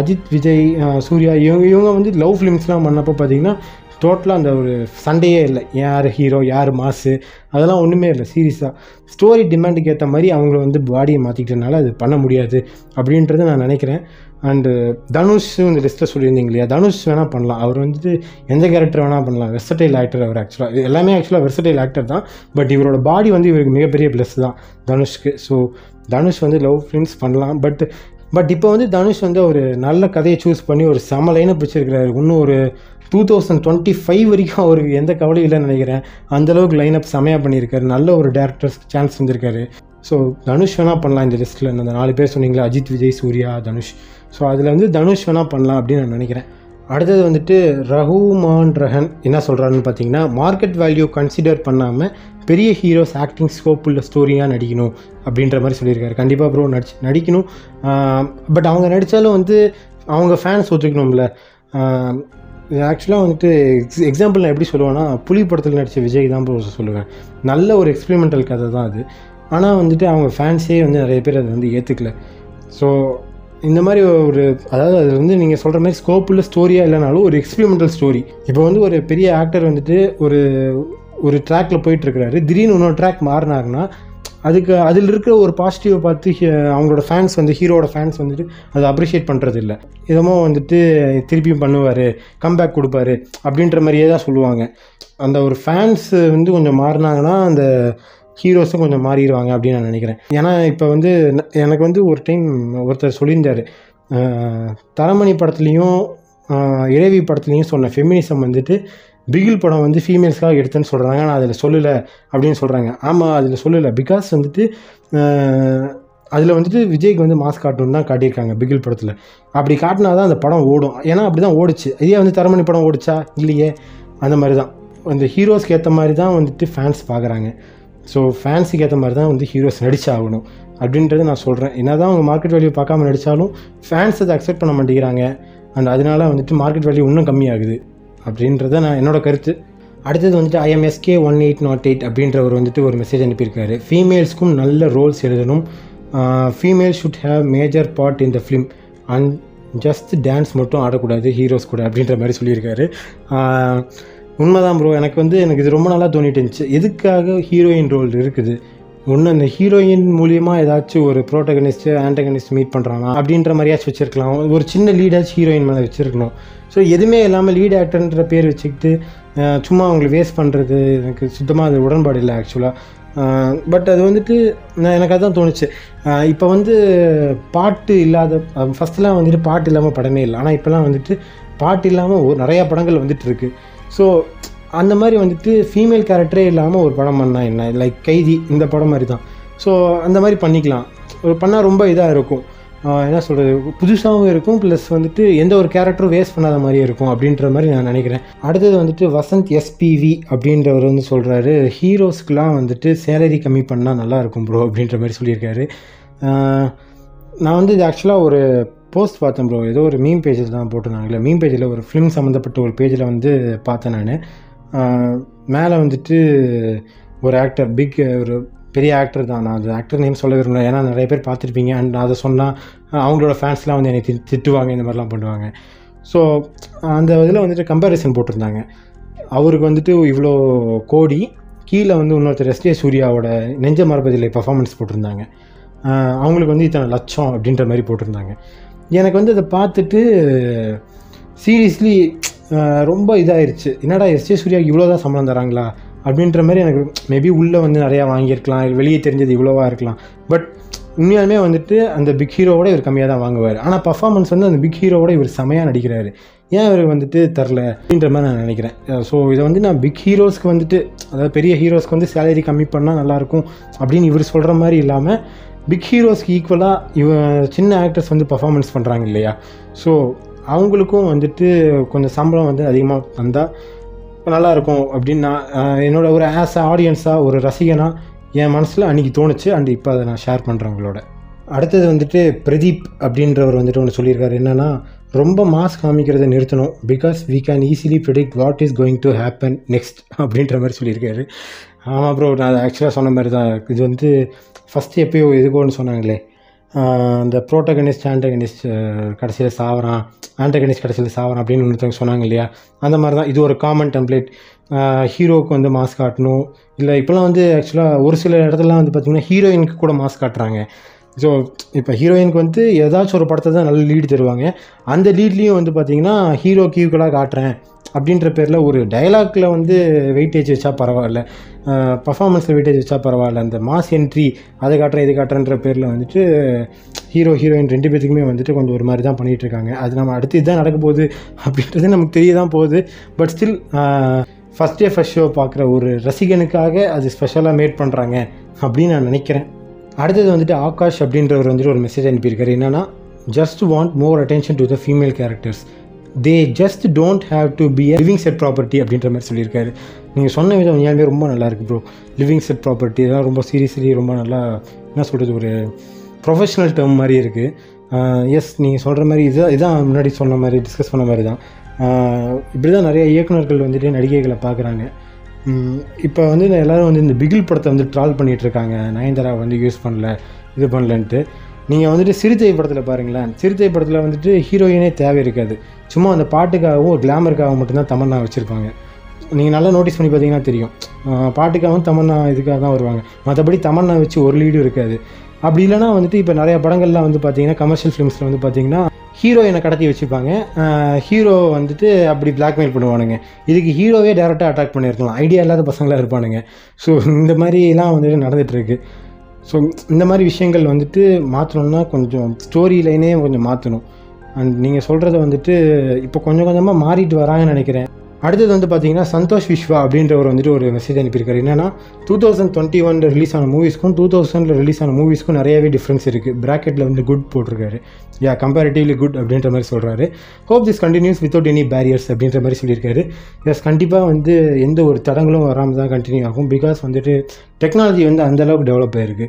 அஜித் விஜய் சூர்யா இவங்க இவங்க வந்து லவ் ஃபிலிம்ஸ்லாம் பண்ணப்போ பார்த்தீங்கன்னா டோட்டலாக அந்த ஒரு சண்டையே இல்லை. யார் ஹீரோ யார் மாசு அதெல்லாம் ஒன்றுமே இல்லை. சீரியஸாக ஸ்டோரி டிமாண்டுக்கு ஏற்ற மாதிரி அவங்க வந்து பாடியை மாற்றிக்கிட்டனால அது பண்ண முடியாது அப்படின்றத நான் நினைக்கிறேன். அண்டு தனுஷும் இந்த லிஸ்ட்டில் சொல்லியிருந்தீங்க இல்லையா? தனுஷ் வேணால் பண்ணலாம். அவர் வந்துட்டு எந்த கேரக்டர் வேணால் பண்ணலாம். வெர்சடைல் ஆக்டர் அவர் ஆக்சுவலாக எல்லாமே ஆக்சுவலாக வெர்சடைல் ஆக்டர் தான். பட் இவரோட பாடி வந்து இவருக்கு மிகப்பெரிய ப்ளஸ் தான் தனுஷ்க்கு. ஸோ தனுஷ் வந்து லவ் ஃபிலிம்ஸ் பண்ணலாம். பட் பட் இப்போ வந்து தனுஷ் வந்து ஒரு நல்ல கதையை சூஸ் பண்ணி ஒரு சமலைன்னு பிடிச்சிருக்கிறாரு. இன்னும் ஒரு டூ தௌசண்ட் டுவெண்ட்டி ஃபைவ் வரைக்கும் அவருக்கு எந்த கவலையும் இல்லைன்னு நினைக்கிறேன். அந்தளவுக்கு அப் செமையாக பண்ணியிருக்காரு. நல்ல ஒரு டேரக்டர்ஸ் சான்ஸ் வந்திருக்காரு ஸோ தனுஷ் வேணால் பண்ணலாம் இந்த லிஸ்ட்டில் அந்த நாலு பேர் சொன்னீங்களா அஜித் விஜய் சூர்யா தனுஷ். ஸோ அதில் வந்து தனுஷ் வேணால் பண்ணலாம் அப்படின்னு நான் நினைக்கிறேன். அடுத்தது வந்துட்டு ரகுமான் ரஹன் என்ன சொல்கிறாருன்னு பார்த்தீங்கன்னா மார்க்கெட் வேல்யூ கன்சிடர் பண்ணாமல் பெரிய ஹீரோஸ் ஆக்டிங் ஸ்கோப் உள்ள ஸ்டோரியாக நடிக்கணும் அப்படின்ற மாதிரி சொல்லியிருக்காரு. கண்டிப்பாக ப்ரோ நடிச்சு நடிக்கணும். பட் அவங்க நடித்தாலும் வந்து அவங்க ஃபேன்ஸ் ஒத்துக்கணும்ல. ஆக்சுவலாக வந்துட்டு எக்ஸ் எக்ஸாம்பிள் நான் எப்படி சொல்லுவேன்னா புலி படத்தில் நடித்த விஜய் தான் சொல்லுவேன். நல்ல ஒரு எக்ஸ்பெரிமெண்டல் கதை தான் அது. ஆனால் வந்துட்டு அவங்க ஃபேன்ஸே வந்து நிறைய பேர் அதை வந்து ஏற்றுக்கல ஸோ இந்த மாதிரி ஒரு அதாவது அது வந்து நீங்கள் சொல்கிற மாதிரி ஸ்கோப் உள்ள ஸ்டோரியாக இல்லைனாலும் ஒரு எக்ஸ்பிரிமெண்டல் ஸ்டோரி இப்போ வந்து ஒரு பெரிய ஆக்டர் வந்துட்டு ஒரு ஒரு ட்ராக்ல போயிட்டுருக்கிறாரு திடீர்னு இன்னொரு ட்ராக் மாறினாங்கன்னா அதுக்கு அதில் இருக்கிற ஒரு பாசிட்டிவை பார்த்து அவங்களோட ஃபேன்ஸ் வந்து ஹீரோட ஃபேன்ஸ் வந்துட்டு அதை அப்ரிஷியேட் பண்ணுறது இல்லை இதமோ வந்துட்டு திருப்பியும் பண்ணுவார் கம்பேக் கொடுப்பாரு அப்படின்ற மாதிரியே தான் சொல்லுவாங்க. அந்த ஒரு ஃபேன்ஸ் வந்து கொஞ்சம் மாறினாங்கன்னா அந்த ஹீரோஸும் கொஞ்சம் மாறிடுவாங்க அப்படின்னு நான் நினைக்கிறேன். ஏன்னா இப்போ வந்து எனக்கு வந்து ஒரு டைம் ஒருத்தர் சொல்லியிருந்தார். தரமணி படத்துலேயும் இறைவி படத்துலேயும் சொன்ன ஃபெமினிசம் வந்துட்டு பிகில் படம் வந்து ஃபீமேல்ஸ்க்காக எடுத்தேன்னு சொல்கிறாங்க ஆனால் அதில் சொல்லலை அப்படின்னு சொல்கிறாங்க ஆமாம் அதில் சொல்லலை. பிகாஸ் வந்துட்டு அதில் வந்துட்டு விஜய்க்கு வந்து மாஸ் காட்டணும் தான் காட்டியிருக்காங்க பிகில் படத்தில். அப்படி காட்டினா தான் அந்த படம் ஓடும். ஏன்னா அப்படி தான் ஓடிச்சு. இதே வந்து தரமணி படம் ஓடிச்சா? இல்லையே. அந்த மாதிரி தான் அந்த ஹீரோஸ்க்கு ஏற்ற மாதிரி தான் வந்துட்டு ஃபேன்ஸ் பார்க்குறாங்க ஸோ ஃபேன்ஸுக்கு ஏற்ற மாதிரி தான் வந்து ஹீரோஸ் நடிச்சாகணும். அப்படின்றத நான் சொல்கிறேன் என்ன தான் அவங்க மார்க்கெட் வேல்யூ பார்க்காம நடித்தாலும் ஃபேன்ஸ் அதை அக்செப்ட் பண்ண மாட்டேங்கிறாங்க. அண்ட் அதனால வந்துட்டு மார்க்கெட் வேல்யூ இன்னும் கம்மியாகுது. அப்படின்றத நான் என்னோட கருத்து. அடுத்தது வந்துட்டு IMSK one eight nought eight அப்படின்றவர் வந்துட்டு ஒரு மெசேஜ் அனுப்பியிருக்காரு. ஃபீமேல்ஸ்க்கும் நல்ல ரோல்ஸ் எழுதணும். Female should have major part in the film and just dance மட்டும் ஆடக்கூடாது ஹீரோஸ் கூட அப்படின்ற மாதிரி சொல்லியிருக்காரு. உண்மைதான் ப்ரோ எனக்கு வந்து எனக்கு இது ரொம்ப நல்லா தோணிட்டு இருந்துச்சு. எதுக்காக ஹீரோயின் ரோல் இருக்குது? ஒன்று அந்த ஹீரோயின் மூலியமாக ஏதாச்சும் ஒரு ப்ரோட்டகனிஸ்ட்டு ஆண்டகனிஸ்ட் மீட் பண்ணுறானா அப்படின்ற மாதிரியாச்சும் வச்சுருக்கலாம். ஒரு சின்ன லீடாச்சும் ஹீரோயின் மேலே வச்சுருக்கணும். ஸோ எதுவுமே இல்லாமல் லீட் ஆக்டர்ன்ற பேர் வச்சுக்கிட்டு சும்மா அவங்களை வேஸ்ட் பண்ணுறது எனக்கு சுத்தமாக அது உடன்பாடு இல்லை ஆக்சுவலாக பட் அது வந்துட்டு நான் எனக்கு அதுதான் தோணுச்சு. இப்போ வந்து பாட்டு இல்லாத ஃபஸ்ட்டெலாம் வந்துட்டு பாட்டு இல்லாமல் படமே இல்லை. ஆனால் இப்போலாம் வந்துட்டு பாட்டு இல்லாமல் ஒரு நிறையா படங்கள் வந்துட்டு இருக்குது ஸோ அந்த மாதிரி வந்துட்டு ஃபீமேல் கேரக்டரே இல்லாமல் ஒரு படம் பண்ணால் என்ன? லைக் கைதி இந்த படம் மாதிரி தான் ஸோ அந்த மாதிரி பண்ணிக்கலாம். ஒரு பண்ணால் ரொம்ப இதாக இருக்கும். என்ன சொல்கிறது புதுசாகவும் இருக்கும் ப்ளஸ் வந்துட்டு எந்த ஒரு கேரக்டரும் வேஸ்ட் பண்ணாத மாதிரியே இருக்கும் அப்படின்ற மாதிரி நான் நினைக்கிறேன். அடுத்தது வந்துட்டு வசந்த் எஸ்பிவி அப்படின்றவர் வந்து சொல்கிறாரு ஹீரோஸ்க்குலாம் வந்துட்டு சேலரி கம்மி பண்ணால் நல்லா இருக்கும் ப்ரோ அப்படின்ற மாதிரி சொல்லியிருக்காரு. நான் வந்து இது ஆக்சுவலாக ஒரு போஸ்ட் பார்த்தேன் ப்ரோ ஏதோ ஒரு மீம் பேஜில் தான் போட்டிருந்தாங்கல்ல. மீம் பேஜில் ஒரு ஃபிலிம் சம்மந்தப்பட்ட ஒரு பேஜில் வந்து பார்த்தேன் நான். மேலே வந்துட்டு ஒரு ஆக்டர் பிக் ஒரு பெரிய ஆக்டர் தான். நான் அந்த ஆக்டர் நேம் சொல்ல விரும்பல. ஏன்னா நிறைய பேர் பார்த்துருப்பீங்க. அண்ட் நான் அதை சொன்னால் அவங்களோட ஃபேன்ஸ்லாம் வந்து என்னை தி- திட்டுவாங்க. இந்த மாதிரிலாம் பண்ணுவாங்க. ஸோ அந்த இதில் வந்துட்டு கம்பேரிசன் போட்டிருந்தாங்க. அவருக்கு வந்துட்டு இவ்வளோ கோடி. கீழே வந்து இன்னொருத்தர் எஸ்டே சூர்யாவோட நெஞ்ச மரபதியில் பர்ஃபாமன்ஸ் போட்டிருந்தாங்க. அவங்களுக்கு வந்து இத்தனை லட்சம் அப்படின்ற மாதிரி போட்டிருந்தாங்க. எனக்கு வந்து அதை பார்த்துட்டு சீரியஸ்லி ரொம்ப இதாகிருச்சு என்னடா எஸ்டே சூர்யாவுக்கு இவ்வளோ தான் சம்பளம் தராங்களா? அப்படின்ற மாதிரி எனக்கு மேபி உள்ளே வந்து நிறையா வாங்கியிருக்கலாம். வெளியே தெரிஞ்சது இவ்வளோவா இருக்கலாம். பட் உண்மையாலுமே வந்துட்டு அந்த பிக் ஹீரோவோட இவர் கம்மியாக தான் வாங்குவார். ஆனால் பர்ஃபார்மன்ஸ் வந்து அந்த பிக் ஹீரோவோட இவர் செமையாக நடிக்கிறாரு. ஏன் இவர் வந்துட்டு தரல அப்படின்ற மாதிரி நான் நினைக்கிறேன். ஸோ இதை வந்து நான் பிக் ஹீரோஸ்க்கு வந்துட்டு அதாவது பெரிய ஹீரோஸ்க்கு வந்து சேலரி கம்மி பண்ணால் நல்லாயிருக்கும் அப்படின்னு இவர் சொல்கிற மாதிரி இல்லாமல் பிக் ஹீரோஸ்க்கு ஈக்குவலாக இவ சின்ன ஆக்டர்ஸ் வந்து பர்ஃபார்மன்ஸ் பண்ணுறாங்க இல்லையா? ஸோ அவங்களுக்கும் வந்துட்டு கொஞ்சம் சம்பளம் வந்து அதிகமாக வந்தால் நல்லாயிருக்கும் அப்படின்னு நான் என்னோடய ஒரு ஆஸ் ஆடியன்ஸாக ஒரு ரசிகனாக என் மனசில் அன்றைக்கி தோணுச்சு. அண்ட் இப்போ அதை நான் ஷேர் பண்ணுறேன் உங்களோட. அடுத்தது வந்துட்டு பிரதீப் அப்படின்றவர் வந்துட்டு ஒன்று சொல்லியிருக்காரு. என்னென்னா ரொம்ப மாஸ் காமிக்கிறதை நிறுத்தணும். Because we can easily predict what is going to happen next அப்படின்ற மாதிரி சொல்லியிருக்காரு. ஆமாம் ப்ரோ நான் ஆக்சுவலாக சொன்ன மாதிரி தான் இது வந்து ஃபஸ்ட்டு எப்போயோ எதுக்கோன்னு சொன்னாங்களே. அந்த ப்ரோட்டகனிஸ்ட் ஆண்டகனிஸ்ட் கடைசியில் சாவறான் ஆண்டகனிஸ்ட் கடைசியில் சாவறான் அப்படின்னு ஒருத்தவங்க சொன்னாங்க இல்லையா? அந்த மாதிரி தான் இது ஒரு காமன் டெம்ப்ளேட் ஹீரோவுக்கு வந்து மாஸ்க் காட்டணும். இல்லை இப்போலாம் வந்து ஆக்சுவலாக ஒரு சில இடத்துலலாம் வந்து பார்த்திங்கன்னா ஹீரோயினுக்கு கூட மாஸ்க் காட்டுறாங்க. ஸோ இப்போ ஹீரோயினுக்கு வந்து ஏதாச்சும் ஒரு படத்தை தான் நல்ல லீடு தருவாங்க. அந்த லீட்லேயும் வந்து பார்த்திங்கன்னா ஹீரோக்கு ஈக்குவலாக காட்டுறேன். அப்படின்ற பேரில் ஒரு டயலாக்ல வந்து வெயிட்டேஜ் வச்சா பரவாயில்ல. பர்ஃபாமன்ஸில் வெயிட்டேஜ் வச்சா பரவாயில்ல. அந்த மாஸ் என்ட்ரி அதை காட்டுறேன் இது காட்டுறன்ற பேரில் வந்துட்டு ஹீரோ ஹீரோயின் ரெண்டு பேத்துக்குமே வந்துட்டு கொஞ்சம் ஒரு மாதிரி தான் பண்ணிகிட்டு இருக்காங்க. அது நம்ம அடுத்து இதுதான் நடக்க போகுது அப்படின்றது நமக்கு தெரிய தான் போகுது. But still first day first show பார்க்குற ஒரு ரசிகனுக்காக அது ஸ்பெஷலாக மேட் பண்ணுறாங்க அப்படின்னு நான் நினைக்கிறேன். அடுத்தது வந்துட்டு ஆகாஷ் அப்படின்றவர் வந்துட்டு ஒரு மெசேஜ் அனுப்பியிருக்காரு. என்னன்னா just want more attention to the female characters they just don't have to be living set property அப்படின்ற மாதிரி சொல்லியிருக்காரு. நீங்கள் சொன்ன விதம் உண்மையாலுமே ரொம்ப நல்லாயிருக்கு ப்ரோ லிவிங் செட் ப்ராப்பர்ட்டி இதெல்லாம் ரொம்ப சீரியஸ்லி ரொம்ப நல்லா என்ன சொல்கிறது ஒரு ப்ரொஃபஷனல் டேர்ம் மாதிரி இருக்குது எஸ் நீங்கள் சொல்கிற மாதிரி இதுதான் இதான் முன்னாடி சொன்ன மாதிரி டிஸ்கஸ் பண்ண மாதிரி தான். இப்படி தான் நிறைய இயக்குனர்கள் வந்துட்டு நடிகைகளை பார்க்குறாங்க. இப்போ வந்து இந்த வந்து இந்த பிகில் படத்தை வந்து ட்ரால் பண்ணிகிட்டு இருக்காங்க. நயன்தாரா வந்து யூஸ் பண்ணல இது பண்ணலன்ட்டு. நீங்கள் வந்துட்டு சிறுத்தை படத்தில் பாருங்களேன். சிறுத்தை படத்தில் வந்துட்டு ஹீரோயினே தேவை இருக்காது. சும்மா அந்த பாட்டுக்காகவும் கிளாமருக்காகவும் மட்டும்தான் தமன்னா வச்சுருப்பாங்க. நீங்கள் நல்லா நோட்டீஸ் பண்ணி பார்த்தீங்கன்னா தெரியும். பாட்டுக்காகவும் தமன்னா இதுக்காக தான் வருவாங்க. மற்றபடி தமன்னா வச்சு ஒரு லீடும் இருக்காது. அப்படி இல்லைனா வந்துட்டு இப்போ நிறைய படங்கள்லாம் வந்து பார்த்தீங்கன்னா கமர்ஷியல் ஃபிலிம்ஸில் வந்து பார்த்தீங்கன்னா ஹீரோயினை கடத்தி வச்சுப்பாங்க ஹீரோ வந்துட்டு அப்படி பிளாக்மெயில் பண்ணுவானுங்க. இதுக்கு ஹீரோவே டேரெக்டாக அட்டாக் பண்ணியிருக்கலாம். ஐடியா இல்லாத பசங்களாக இருப்பானுங்க. ஸோ இந்த மாதிரிலாம் வந்துட்டு நடந்துகிட்ருக்கு ஸோ இந்த மாதிரி விஷயங்கள் வந்துட்டு மாற்றணும்னா கொஞ்சம் ஸ்டோரி லைனே கொஞ்சம் மாற்றணும் அண்ட் நீங்கள் சொல்கிறத வந்துட்டு இப்போ கொஞ்சம் கொஞ்சமாக மாறிட்டு வராங்கன்னு நினைக்கிறேன். அடுத்தது வந்து பார்த்தீங்கன்னா சந்தோஷ் விஸ்வா அப்படின்றவர் வந்துட்டு ஒரு மெசேஜ் அனுப்பியிருக்காரு. என்னன்னா டூ தௌசண்ட் டுவெண்ட்டி ஒனில் ரிலீஸ் ஆன மூவிஸ்க்கும் டூ தௌசண்டில் ரிலீஸ் ஆன மூவிஸ்க்கும் நிறையவே டிஃப்ரென்ஸ் இருக்குது ப்ராக்கெட்டில் வந்து குட் போட்டிருக்காரு. யா கம்பேரிட்டிவ்லி குட் அப்படின்ற மாதிரி சொல்கிறாரு hope this continues without any barriers அப்படின்ற மாதிரி சொல்லியிருக்காரு. எஸ் கண்டிப்பாக வந்து எந்த ஒரு தடங்களும் வராமல் தான் கண்டினியூ ஆகும். பிகாஸ் வந்துட்டு டெக்னாலஜி வந்து அந்தளவுக்கு டெவலப் ஆயிருக்கு.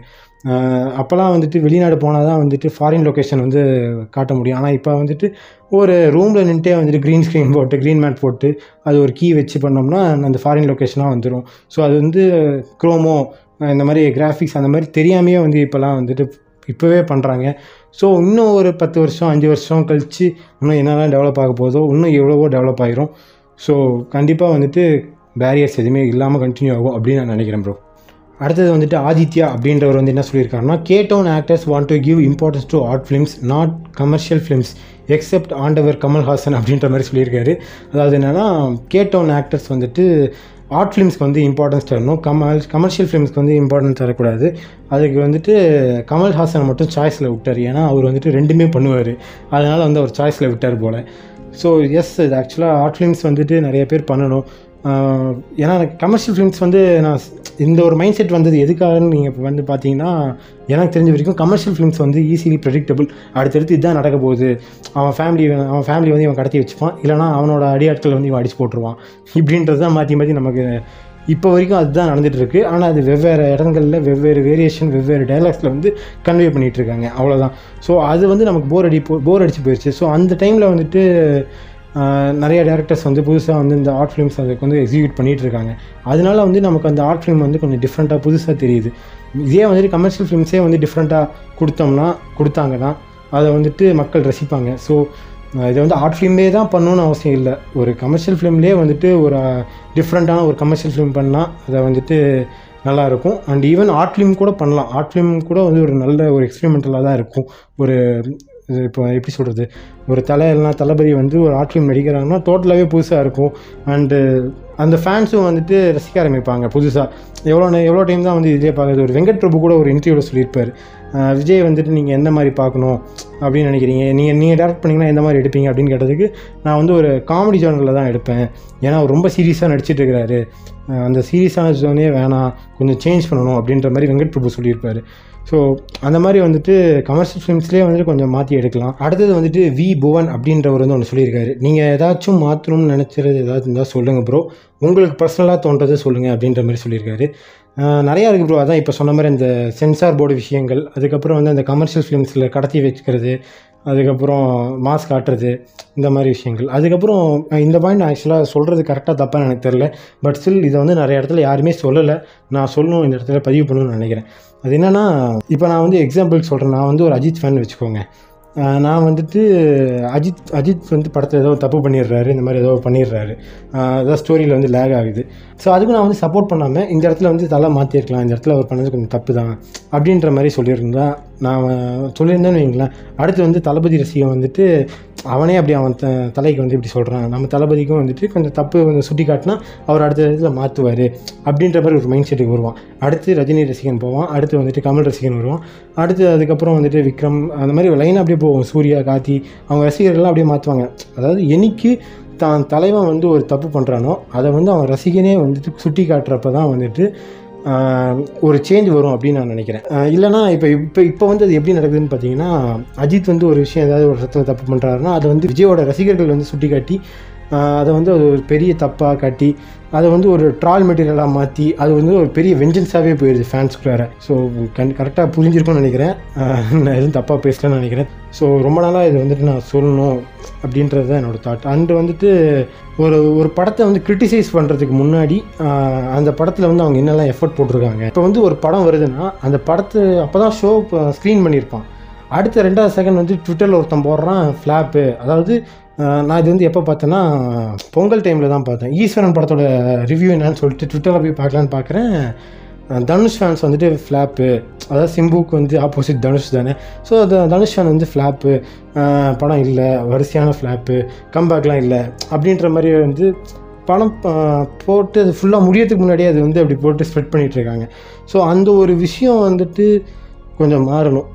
அப்போல்லாம் வந்துட்டு வெளிநாடு போனால் தான் வந்துட்டு ஃபாரின் லொக்கேஷன் வந்து காட்ட முடியும். ஆனால் இப்போ வந்துட்டு ஒரு ரூமில் நின்றுட்டே வந்துட்டு க்ரீன் ஸ்க்ரீன் போட்டு க்ரீன் மேட் போட்டு அது ஒரு கீ வச்சு பண்ணோம்னா அந்த ஃபாரின் லொக்கேஷனாக வந்துடும் ஸோ அது வந்து க்ரோமோ இந்த மாதிரி கிராஃபிக்ஸ் அந்த மாதிரி தெரியாமையே வந்து இப்போல்லாம் வந்துட்டு இப்போவே பண்ணுறாங்க ஸோ இன்னும் ஒரு பத்து வருஷம் அஞ்சு வருஷம் கழித்து இன்னும் என்னெல்லாம் டெவலப் ஆக போதோ இன்னும் எவ்வளவோ டெவலப் ஆகிரும் ஸோ கண்டிப்பாக வந்துட்டு பேரியர்ஸ் எதுவுமே இல்லாமல் கண்டினியூ ஆகும் அப்படின்னு நான் நினைக்கிறேன் ப்ரோ அடுத்தது வந்துட்டு ஆதித்யா அப்படின்றவர் வந்து என்ன சொல்லியிருக்காருன்னா கேட்டோன் actors want to give importance to art films not commercial films accept ஆண்டவர் கமல்ஹாசன் அப்படின்ற மாதிரி சொல்லியிருக்காரு. அதாவது என்னென்னா கேட்டோன் ஆக்டர்ஸ் வந்துட்டு ஆர்ட் ஃபிலிம்ஸ்க்கு வந்து இம்பார்ட்டன்ஸ் தரணும். கமல் கமர்ஷியல் ஃபிலிம்ஸ்க்கு வந்து இம்பார்ட்டன்ஸ் தரக்கூடாது. அதுக்கு வந்துட்டு கமல்ஹாசனை மட்டும் சாய்ஸில் விட்டார். ஏன்னா அவர் வந்துட்டு ரெண்டுமே பண்ணுவார். அதனால் வந்து அவர் சாய்ஸில் விட்டார் போல். ஸோ எஸ் இது ஆக்சுவலாக ஆர்ட் ஃபிலிம்ஸ் வந்துட்டு நிறைய பேர் பண்ணணும். ஏன்னா ஏன்னா கமர்ஷியல் ஃபிலிம்ஸ் வந்து நான் இந்த ஒரு மைண்ட் செட் வந்தது எதுக்காகன்னு நீங்கள் இப்போ வந்து பார்த்தீங்கன்னா எனக்கு தெரிஞ்ச வரைக்கும் கமர்ஷியல் ஃபிலிம்ஸ் வந்து ஈஸிலி ப்ரெடிக்டபிள் அடுத்தடுத்து இதுதான் நடக்க போகுது. அவன் ஃபேமிலி அவன் ஃபேமிலி வந்து இவன் கடத்தி வச்சுப்பான். இல்லைனா அவனோட அடியாட்கள் வந்து இவன் அடிச்சு போட்டுருவான். இப்படின்றது தான் மாற்றி மாற்றி நமக்கு இப்போ வரைக்கும் அதுதான் நடந்துட்டு ஆனால் அது வெவ்வேறு இடங்களில் வெவ்வேறு வேரியேஷன் வெவ்வேறு டைலாக்ஸில் வந்து கன்வே பண்ணிகிட்டு இருக்காங்க. அவ்வளோதான் ஸோ அது வந்து நமக்கு போர் அடி போர் அடிச்சு போயிடுச்சு ஸோ அந்த டைமில் வந்துட்டு நிறைய டேரக்டர்ஸ் வந்து புதுசாக வந்து இந்த ஆர்ட் ஃபிலிம்ஸ் அதுக்கு வந்து எக்ஸிக்யூட் பண்ணிகிட்டு இருக்காங்க அதனால வந்து நமக்கு அந்த ஆர்ட் ஃபிலிம் வந்து கொஞ்சம் டிஃப்ரெண்ட்டாக புதுசாக தெரியுது. இதே வந்துட்டு கமர்ஷியல் ஃபிலிம்ஸே வந்து டிஃப்ரெண்ட்டாக கொடுத்தோம்னா கொடுத்தாங்கன்னா அதை வந்துட்டு மக்கள் ரசிப்பாங்க. ஸோ இதை வந்து ஆர்ட் ஃபிலிமே தான் பண்ணணும்னு அவசியம் இல்லை. ஒரு கமர்ஷியல் ஃபிலிம்லேயே வந்துட்டு ஒரு டிஃப்ரெண்ட்டான ஒரு கமர்ஷியல் ஃபிலிம் பண்ணால் அதை வந்துட்டு நல்லாயிருக்கும். அண்ட் ஈவன் ஆர்ட் ஃபிலிம் கூட பண்ணலாம். ஆர்ட் ஃபிலிம் கூட வந்து ஒரு நல்ல ஒரு எக்ஸ்பெரிமெண்டலாக தான் இருக்கும். ஒரு இது இப்போ எப்படி சொல்கிறது ஒரு தலை இல்லைனா தளபதி வந்து ஒரு ஆர்ட் ஃபிலிம் நடிக்கிறாங்கன்னா டோட்டலாகவே புதுசாக இருக்கும். அண்டு அந்த ஃபேன்ஸும் வந்துட்டு ரசிக்க ஆரம்பிப்பாங்க புதுசாக எவ்வளோ எவ்வளோ டைம் தான் வந்து இதே பார்க்குறது? ஒரு வெங்கட் பிரபு கூட ஒரு இன்டர்வியூவில் சொல்லியிருப்பார். விஜய் வந்துட்டு நீங்கள் எந்த மாதிரி பார்க்கணும்? அப்படின்னு நினைக்கிறீங்க. நீங்கள் நீங்கள் டேரக்ட் பண்ணிங்கன்னா எந்த மாதிரி எடுப்பீங்க? அப்படின்னு கேட்டதுக்கு நான் வந்து ஒரு காமெடி ஜானரில் தான் எடுப்பேன். ஏன்னா அவர் ரொம்ப சீரியஸாக நடிச்சிட்டு இருக்கிறாரு அந்த சீரியஸான ஜோனே வேணாம். கொஞ்சம் சேஞ்ச் பண்ணணும் அப்படின்ற மாதிரி வெங்கட் பிரபு சொல்லியிருப்பார். ஸோ அந்த மாதிரி வந்துட்டு கமர்ஷியல் ஃபிலிம்ஸ்லேயே வந்துட்டு கொஞ்சம் மாற்றி எடுக்கலாம். அடுத்தது வந்துட்டு வி புவன் அப்படின்றவர் வந்து ஒன்று சொல்லியிருக்காரு. நீங்கள் ஏதாச்சும் மாற்றணும்னு நினச்சது ஏதாவது இருந்தால் சொல்லுங்கள் ப்ரோ உங்களுக்கு பர்சனலாக தோன்றதை சொல்லுங்கள் அப்படின்ற மாதிரி சொல்லியிருக்காரு. நிறையா இருக்குது ப்ரோ அதான் இப்போ சொன்ன மாதிரி இந்த சென்சார் போர்டு விஷயங்கள் அதுக்கப்புறம் வந்து அந்த கமர்ஷியல் ஃபிலிம்ஸில் கடத்தி வச்சுக்கிறது அதுக்கப்புறம் மாஸ்க் காட்டுறது இந்த மாதிரி விஷயங்கள். அதுக்கப்புறம் இந்த பாயிண்ட் ஆக்சுவலாக சொல்கிறது கரெக்டாக தப்பாக எனக்கு தெரில பட் ஸ்டில் இதை வந்து நிறைய இடத்துல யாருமே சொல்லலை. நான் சொல்லணும் இந்த இடத்துல பதிவு பண்ணணும்னு நினைக்கிறேன். அது என்னென்னா இப்போ நான் வந்து எக்ஸாம்பிள் சொல்கிறேன் நான் வந்து ஒரு அஜித் ஃபேன் வச்சுக்கோங்க. நான் வந்துட்டு அஜித் அஜித் வந்து படத்தில் ஏதோ தப்பு பண்ணிடுறாரு இந்த மாதிரி ஏதோ பண்ணிடுறாரு. ஆஹ் ஏதோ ஸ்டோரியில் வந்து லேக் ஆகுது. ஸோ அதுக்கு நான் வந்து சப்போர்ட் பண்ணாமல் இந்த இடத்துல வந்து தலை மாற்றிருக்கலாம் இந்த இடத்துல அவர் பண்ணது கொஞ்சம் தப்பு தான் அப்படின்ற மாதிரி சொல்லியிருந்தா நான் சொல்லியிருந்தேன்னு வைங்களேன். அடுத்து வந்து தளபதி ரசிகன் வந்துட்டு அவனே அப்படி அவன் த தலைக்கு வந்து இப்படி சொல்கிறான் நம்ம தளபதிக்கும் வந்துட்டு கொஞ்சம் தப்பு கொஞ்சம் சுட்டி காட்டினா அவர் அடுத்த இதில் மாற்றுவார் அப்படின்ற மாதிரி ஒரு மைண்ட் செட்டுக்கு வருவான். அடுத்து ரஜினி ரசிகன் போவான். அடுத்து வந்துட்டு கமல் ரசிகன் வருவான். அடுத்து அதுக்கப்புறம் வந்துட்டு விக்ரம் அந்த மாதிரி லைன் அப்படியே போவோம் சூர்யா காத்தி அவங்க ரசிகர்கள்லாம் அப்படியே மாற்றுவாங்க அதாவது என்னைக்கு தான் தலைவன் வந்து ஒரு தப்பு பண்ணுறானோ அதை வந்து அவன் ரசிகனே வந்துட்டு சுட்டி காட்டுறப்ப தான் வந்துட்டு ஒரு சேஞ்ச் வரும் அப்படின்னு நான் நினைக்கிறேன். இல்லைனா இப்போ இப்போ இப்போ வந்து அது எப்படி நடக்குதுன்னு பார்த்தீங்கன்னா அஜித் வந்து ஒரு விஷயம் ஏதாவது ஒரு இடத்துல தப்பு பண்ணுறாருன்னா அதை வந்து விஜயோட ரசிகர்கள் வந்து சுட்டி காட்டி அதை வந்து அது ஒரு பெரிய தப்பாக காட்டி அதை வந்து ஒரு ட்ரால் மெட்டீரியலாக மாற்றி அது வந்து ஒரு பெரிய வெஞ்சன்ஸாகவே போயிடுது ஃபேன்ஸ்குள்ளார ஸோ கண் கரெக்டாக புரிஞ்சிருக்கும்னு நினைக்கிறேன். நான் எதுவும் தப்பாக பேசலன்னு நினைக்கிறேன். ஸோ ரொம்ப நாளாக இது வந்துட்டு நான் சொல்லணும் அப்படின்றது தான் என்னோடய தாட் அண்டு வந்துட்டு ஒரு ஒரு படத்தை வந்து கிரிட்டிசைஸ் பண்ணுறதுக்கு முன்னாடி அந்த படத்தில் வந்து அவங்க என்னெல்லாம் எஃபர்ட் போட்டிருக்காங்க. இப்போ வந்து ஒரு படம் வருதுன்னா அந்த படத்தை அப்போ தான் ஷோ ஸ்க்ரீன் பண்ணியிருப்பான். அடுத்த ரெண்டாவது செகண்ட் வந்து ட்விட்டரில் ஒருத்தன் போடுறான் ஃப்ளாப்பு அதாவது நான் இது வந்து எப்போ பார்த்தேன்னா பொங்கல் டைமில் தான் பார்த்தேன். ஈஸ்வரன் படத்தோட ரிவ்யூ என்னன்னு சொல்லிட்டு ட்விட்டரில் போய் பார்க்கலான்னு பார்க்குறேன். தனுஷ் ஃபேன்ஸ் வந்துட்டு ஃப்ளாப்பு அதாவது சிம்புக்கு வந்து ஆப்போசிட் தனுஷ் தானே. ஸோ அது தனுஷ் ஃபேன் வந்து ஃப்ளாப்பு படம் இல்லை வரிசையான ஃப்ளாப்பு கம்பேக்லாம் இல்லை. அப்படின்ற மாதிரி வந்து படம் போட்டு அது ஃபுல்லாக முடியறதுக்கு முன்னாடியே அது வந்து அப்படி போட்டு ஸ்ப்ரெட் பண்ணிகிட்டு இருக்காங்க. ஸோ அந்த ஒரு விஷயம் வந்துட்டு கொஞ்சம் மாறணும்.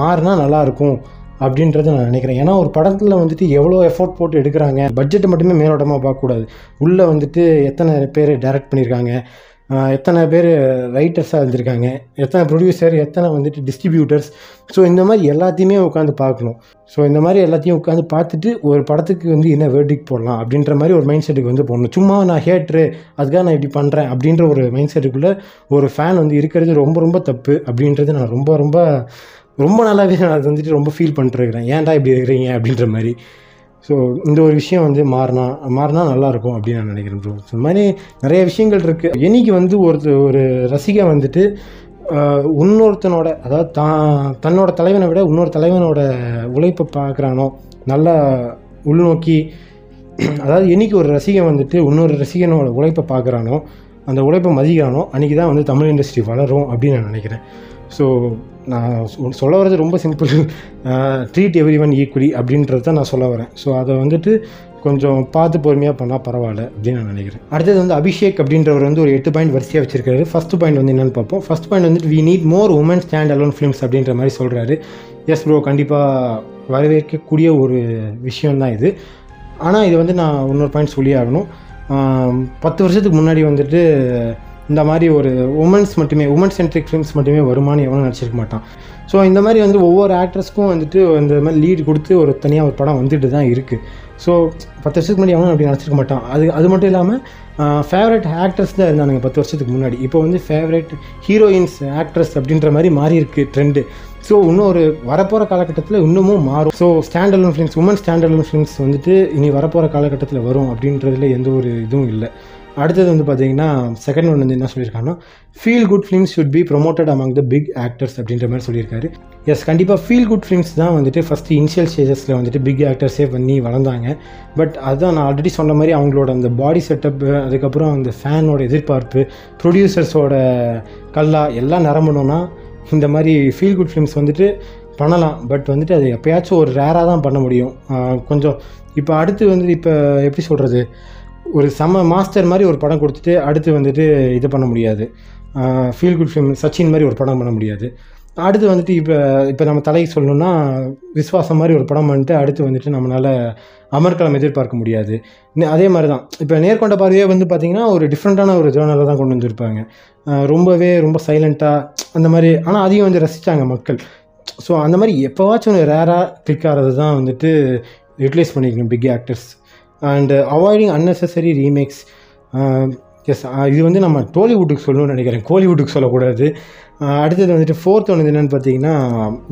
மாறினா நல்லாயிருக்கும் அப்படின்றத நான் நினைக்கிறேன். ஏன்னா ஒரு படத்தில் வந்துட்டு எவ்வளோ எஃபோர்ட் போட்டு எடுக்கிறாங்க பட்ஜெட்டை மட்டுமே மேலோட்டமாக பார்க்கக்கூடாது. உள்ளே வந்துட்டு எத்தனை பேர் டைரக்ட் பண்ணியிருக்காங்க எத்தனை பேர் ரைட்டர்ஸாக இருந்திருக்காங்க எத்தனை ப்ரொடியூசர் எத்தனை வந்துட்டு டிஸ்ட்ரிபியூட்டர்ஸ் ஸோ இந்த மாதிரி எல்லாத்தையுமே உட்காந்து பார்க்கணும். ஸோ இந்த மாதிரி எல்லாத்தையும் உட்காந்து பார்த்துட்டு ஒரு படத்துக்கு வந்து என்ன வேர்டிக் போடலாம் அப்படின்ற மாதிரி ஒரு மைண்ட் செட்டுக்கு வந்து போடணும். சும்மா நான் ஹேட்ரு அதுக்காக நான் இப்படி பண்ணுறேன் அப்படின்ற ஒரு மைண்ட் செட்டுக்குள்ளே ஒரு ஃபேன் வந்து இருக்கிறது ரொம்ப ரொம்ப தப்பு அப்படின்றது நான் ரொம்ப ரொம்ப ரொம்ப நல்லாவே நான் அது வந்துட்டு ரொம்ப ஃபீல் பண்ணிட்டுருக்கிறேன் ஏன்டா இப்படி இருக்கிறீங்க அப்படின்ற மாதிரி. ஸோ இந்த ஒரு விஷயம் வந்து மாறினா மாறினா நல்லாயிருக்கும் அப்படின்னு நான் நினைக்கிறேன் ப்ரோ இந்த மாதிரி நிறைய விஷயங்கள் இருக்குது என்னைக்கு வந்து ஒருத்தர் ஒரு ரசிகை வந்துட்டு இன்னொருத்தனோட அதாவது தான் தன்னோட தலைவனை விட இன்னொரு தலைவனோட உழைப்பை பார்க்குறானோ நல்லா உள்நோக்கி அதாவது என்றைக்கு ஒரு ரசிகன் வந்துட்டு இன்னொரு ரசிகனோட உழைப்பை பார்க்குறானோ அந்த உழைப்பை மதிக்கிறானோ அன்றைக்கி தான் வந்து தமிழ் இண்டஸ்ட்ரி வளரும் அப்படின்னு நான் நினைக்கிறேன். ஸோ நான் சொல்ல வர்றது ரொம்ப simple treat everyone equally அப்படின்றது தான் நான் சொல்ல வரேன். ஸோ அதை வந்துட்டு கொஞ்சம் பார்த்து பொறுமையாக பண்ணால் பரவாயில்ல அப்படின்னு நான் நினைக்கிறேன். அடுத்தது வந்து அபிஷேக் அப்படின்றவர் வந்து ஒரு எட்டு பாயிண்ட் வரிசையாக வச்சிருக்காரு. ஃபர்ஸ்ட் பாயிண்ட் வந்து என்னென்னு பார்ப்போம். ஃபர்ஸ்ட் பாயிண்ட் வந்துட்டு we need more women standalone films அப்படின்ற மாதிரி சொல்கிறாரு எஸ் ப்ரோ கண்டிப்பாக வரவேற்கக்கூடிய ஒரு விஷயந்தான் இது. ஆனால் இது வந்து நான் இன்னொரு பாயிண்ட் சொல்லி ஆகணும். பத்து வருஷத்துக்கு முன்னாடி வந்துட்டு இந்த மாதிரி ஒரு உமன்ஸ் மட்டுமே உமன் சென்ட்ரிக் ஃபிலிம்ஸ் மட்டுமே வருமானு எவனும் நினச்சிருக்க மாட்டான். ஸோ இந்த மாதிரி வந்து ஒவ்வொரு ஆக்ட்ரஸ்க்கும் வந்துட்டு இந்த மாதிரி லீட் கொடுத்து ஒரு தனியாக ஒரு படம் வந்துட்டு தான் இருக்குது ஸோ பத்து வருஷத்துக்கு முன்னாடி அவனும் அப்படி நினச்சிருக்க மாட்டான். அது அது மட்டும் இல்லாமல் ஃபேவரட் ஆக்ட்ரஸ் தான் இருந்தானுங்க பத்து வருஷத்துக்கு முன்னாடி. இப்போ வந்து ஃபேவரட் ஹீரோயின்ஸ் ஆக்ட்ரஸ் அப்படின்ற மாதிரி மாறி இருக்கு ட்ரெண்டு ஸோ இன்னும் ஒரு வரப்போகிற காலகட்டத்தில் இன்னமும் மாறும். So standalone films women standalone films வந்துட்டு இனி வரப்போகிற காலகட்டத்தில் வரும் அப்படின்றதுல எந்த ஒரு இதுவும் இல்லை. அடுத்தது வந்து பார்த்தீங்கன்னா செகண்ட் ஒன் வந்து என்ன சொல்லியிருக்காங்கன்னா feel good films should be promoted among the big actors அப்படின்ற மாதிரி சொல்லியிருக்காரு. எஸ் கண்டிப்பாக ஃபீல் குட் ஃபிலிம்ஸ் தான் வந்துட்டு ஃபஸ்ட்டு இனிஷியல் ஸ்டேஜஸில் வந்துட்டு பிக் ஆக்டர்ஸே பண்ணி வளர்ந்தாங்க. பட் அதுதான் நான் ஆல்ரெடி சொன்ன மாதிரி அவங்களோட அந்த பாடி செட்டப்பு அதுக்கப்புறம் அந்த ஃபேனோட எதிர்பார்ப்பு ப்ரொடியூசர்ஸோட கல்லா எல்லாம் நிரம்பணும்னா இந்த மாதிரி ஃபீல் குட் ஃபிலிம்ஸ் வந்துட்டு பண்ணலாம். பட் வந்துட்டு அது எப்பயாச்சும் ஒரு ரேராக தான் பண்ண முடியும். கொஞ்சம் இப்போ அடுத்து வந்து இப்போ எப்படி சொல்கிறது ஒரு செம மாஸ்டர் மாதிரி ஒரு படம் கொடுத்துட்டு அடுத்து வந்துட்டு இது பண்ண முடியாது. ஃபீல் குட் ஃபிலிம் சச்சின் மாதிரி ஒரு படம் பண்ண முடியாது. அடுத்து வந்துட்டு இப்போ இப்போ நம்ம தலைக்கு சொல்லணும்னா விஸ்வாசம் மாதிரி ஒரு படம் பண்ணிட்டு அடுத்து வந்துட்டு நம்மளால் அமர்கலம் எதிர்பார்க்க முடியாது. அதே மாதிரி தான் இப்போ நேர்கொண்ட பார்வையே வந்து பார்த்திங்கன்னா ஒரு டிஃப்ரெண்ட்டான ஒரு ஜேர்னலில் தான் கொண்டு வந்திருப்பாங்க. ரொம்பவே ரொம்ப சைலண்ட்டாக அந்த மாதிரி ஆனால் அதையும் வந்து ரசித்தாங்க மக்கள். ஸோ அந்த மாதிரி எப்போவாச்சும் ஒன்று ரேராக கிளிக் ஆகிறது தான் வந்துட்டு யூட்டிலைஸ் பண்ணிக்கணும் big actors and avoiding unnecessary remakes yes இது வந்து நம்ம டோலிவுட்டுக்கு சொல்லணும்னு நினைக்கிறேன். கோலிவுட்டுக்கு சொல்லக்கூடாது. Uh, அடுத்தது வந்துட்டு ஃபோர்த் ஒன்று என்னென்னு பார்த்தீங்கன்னா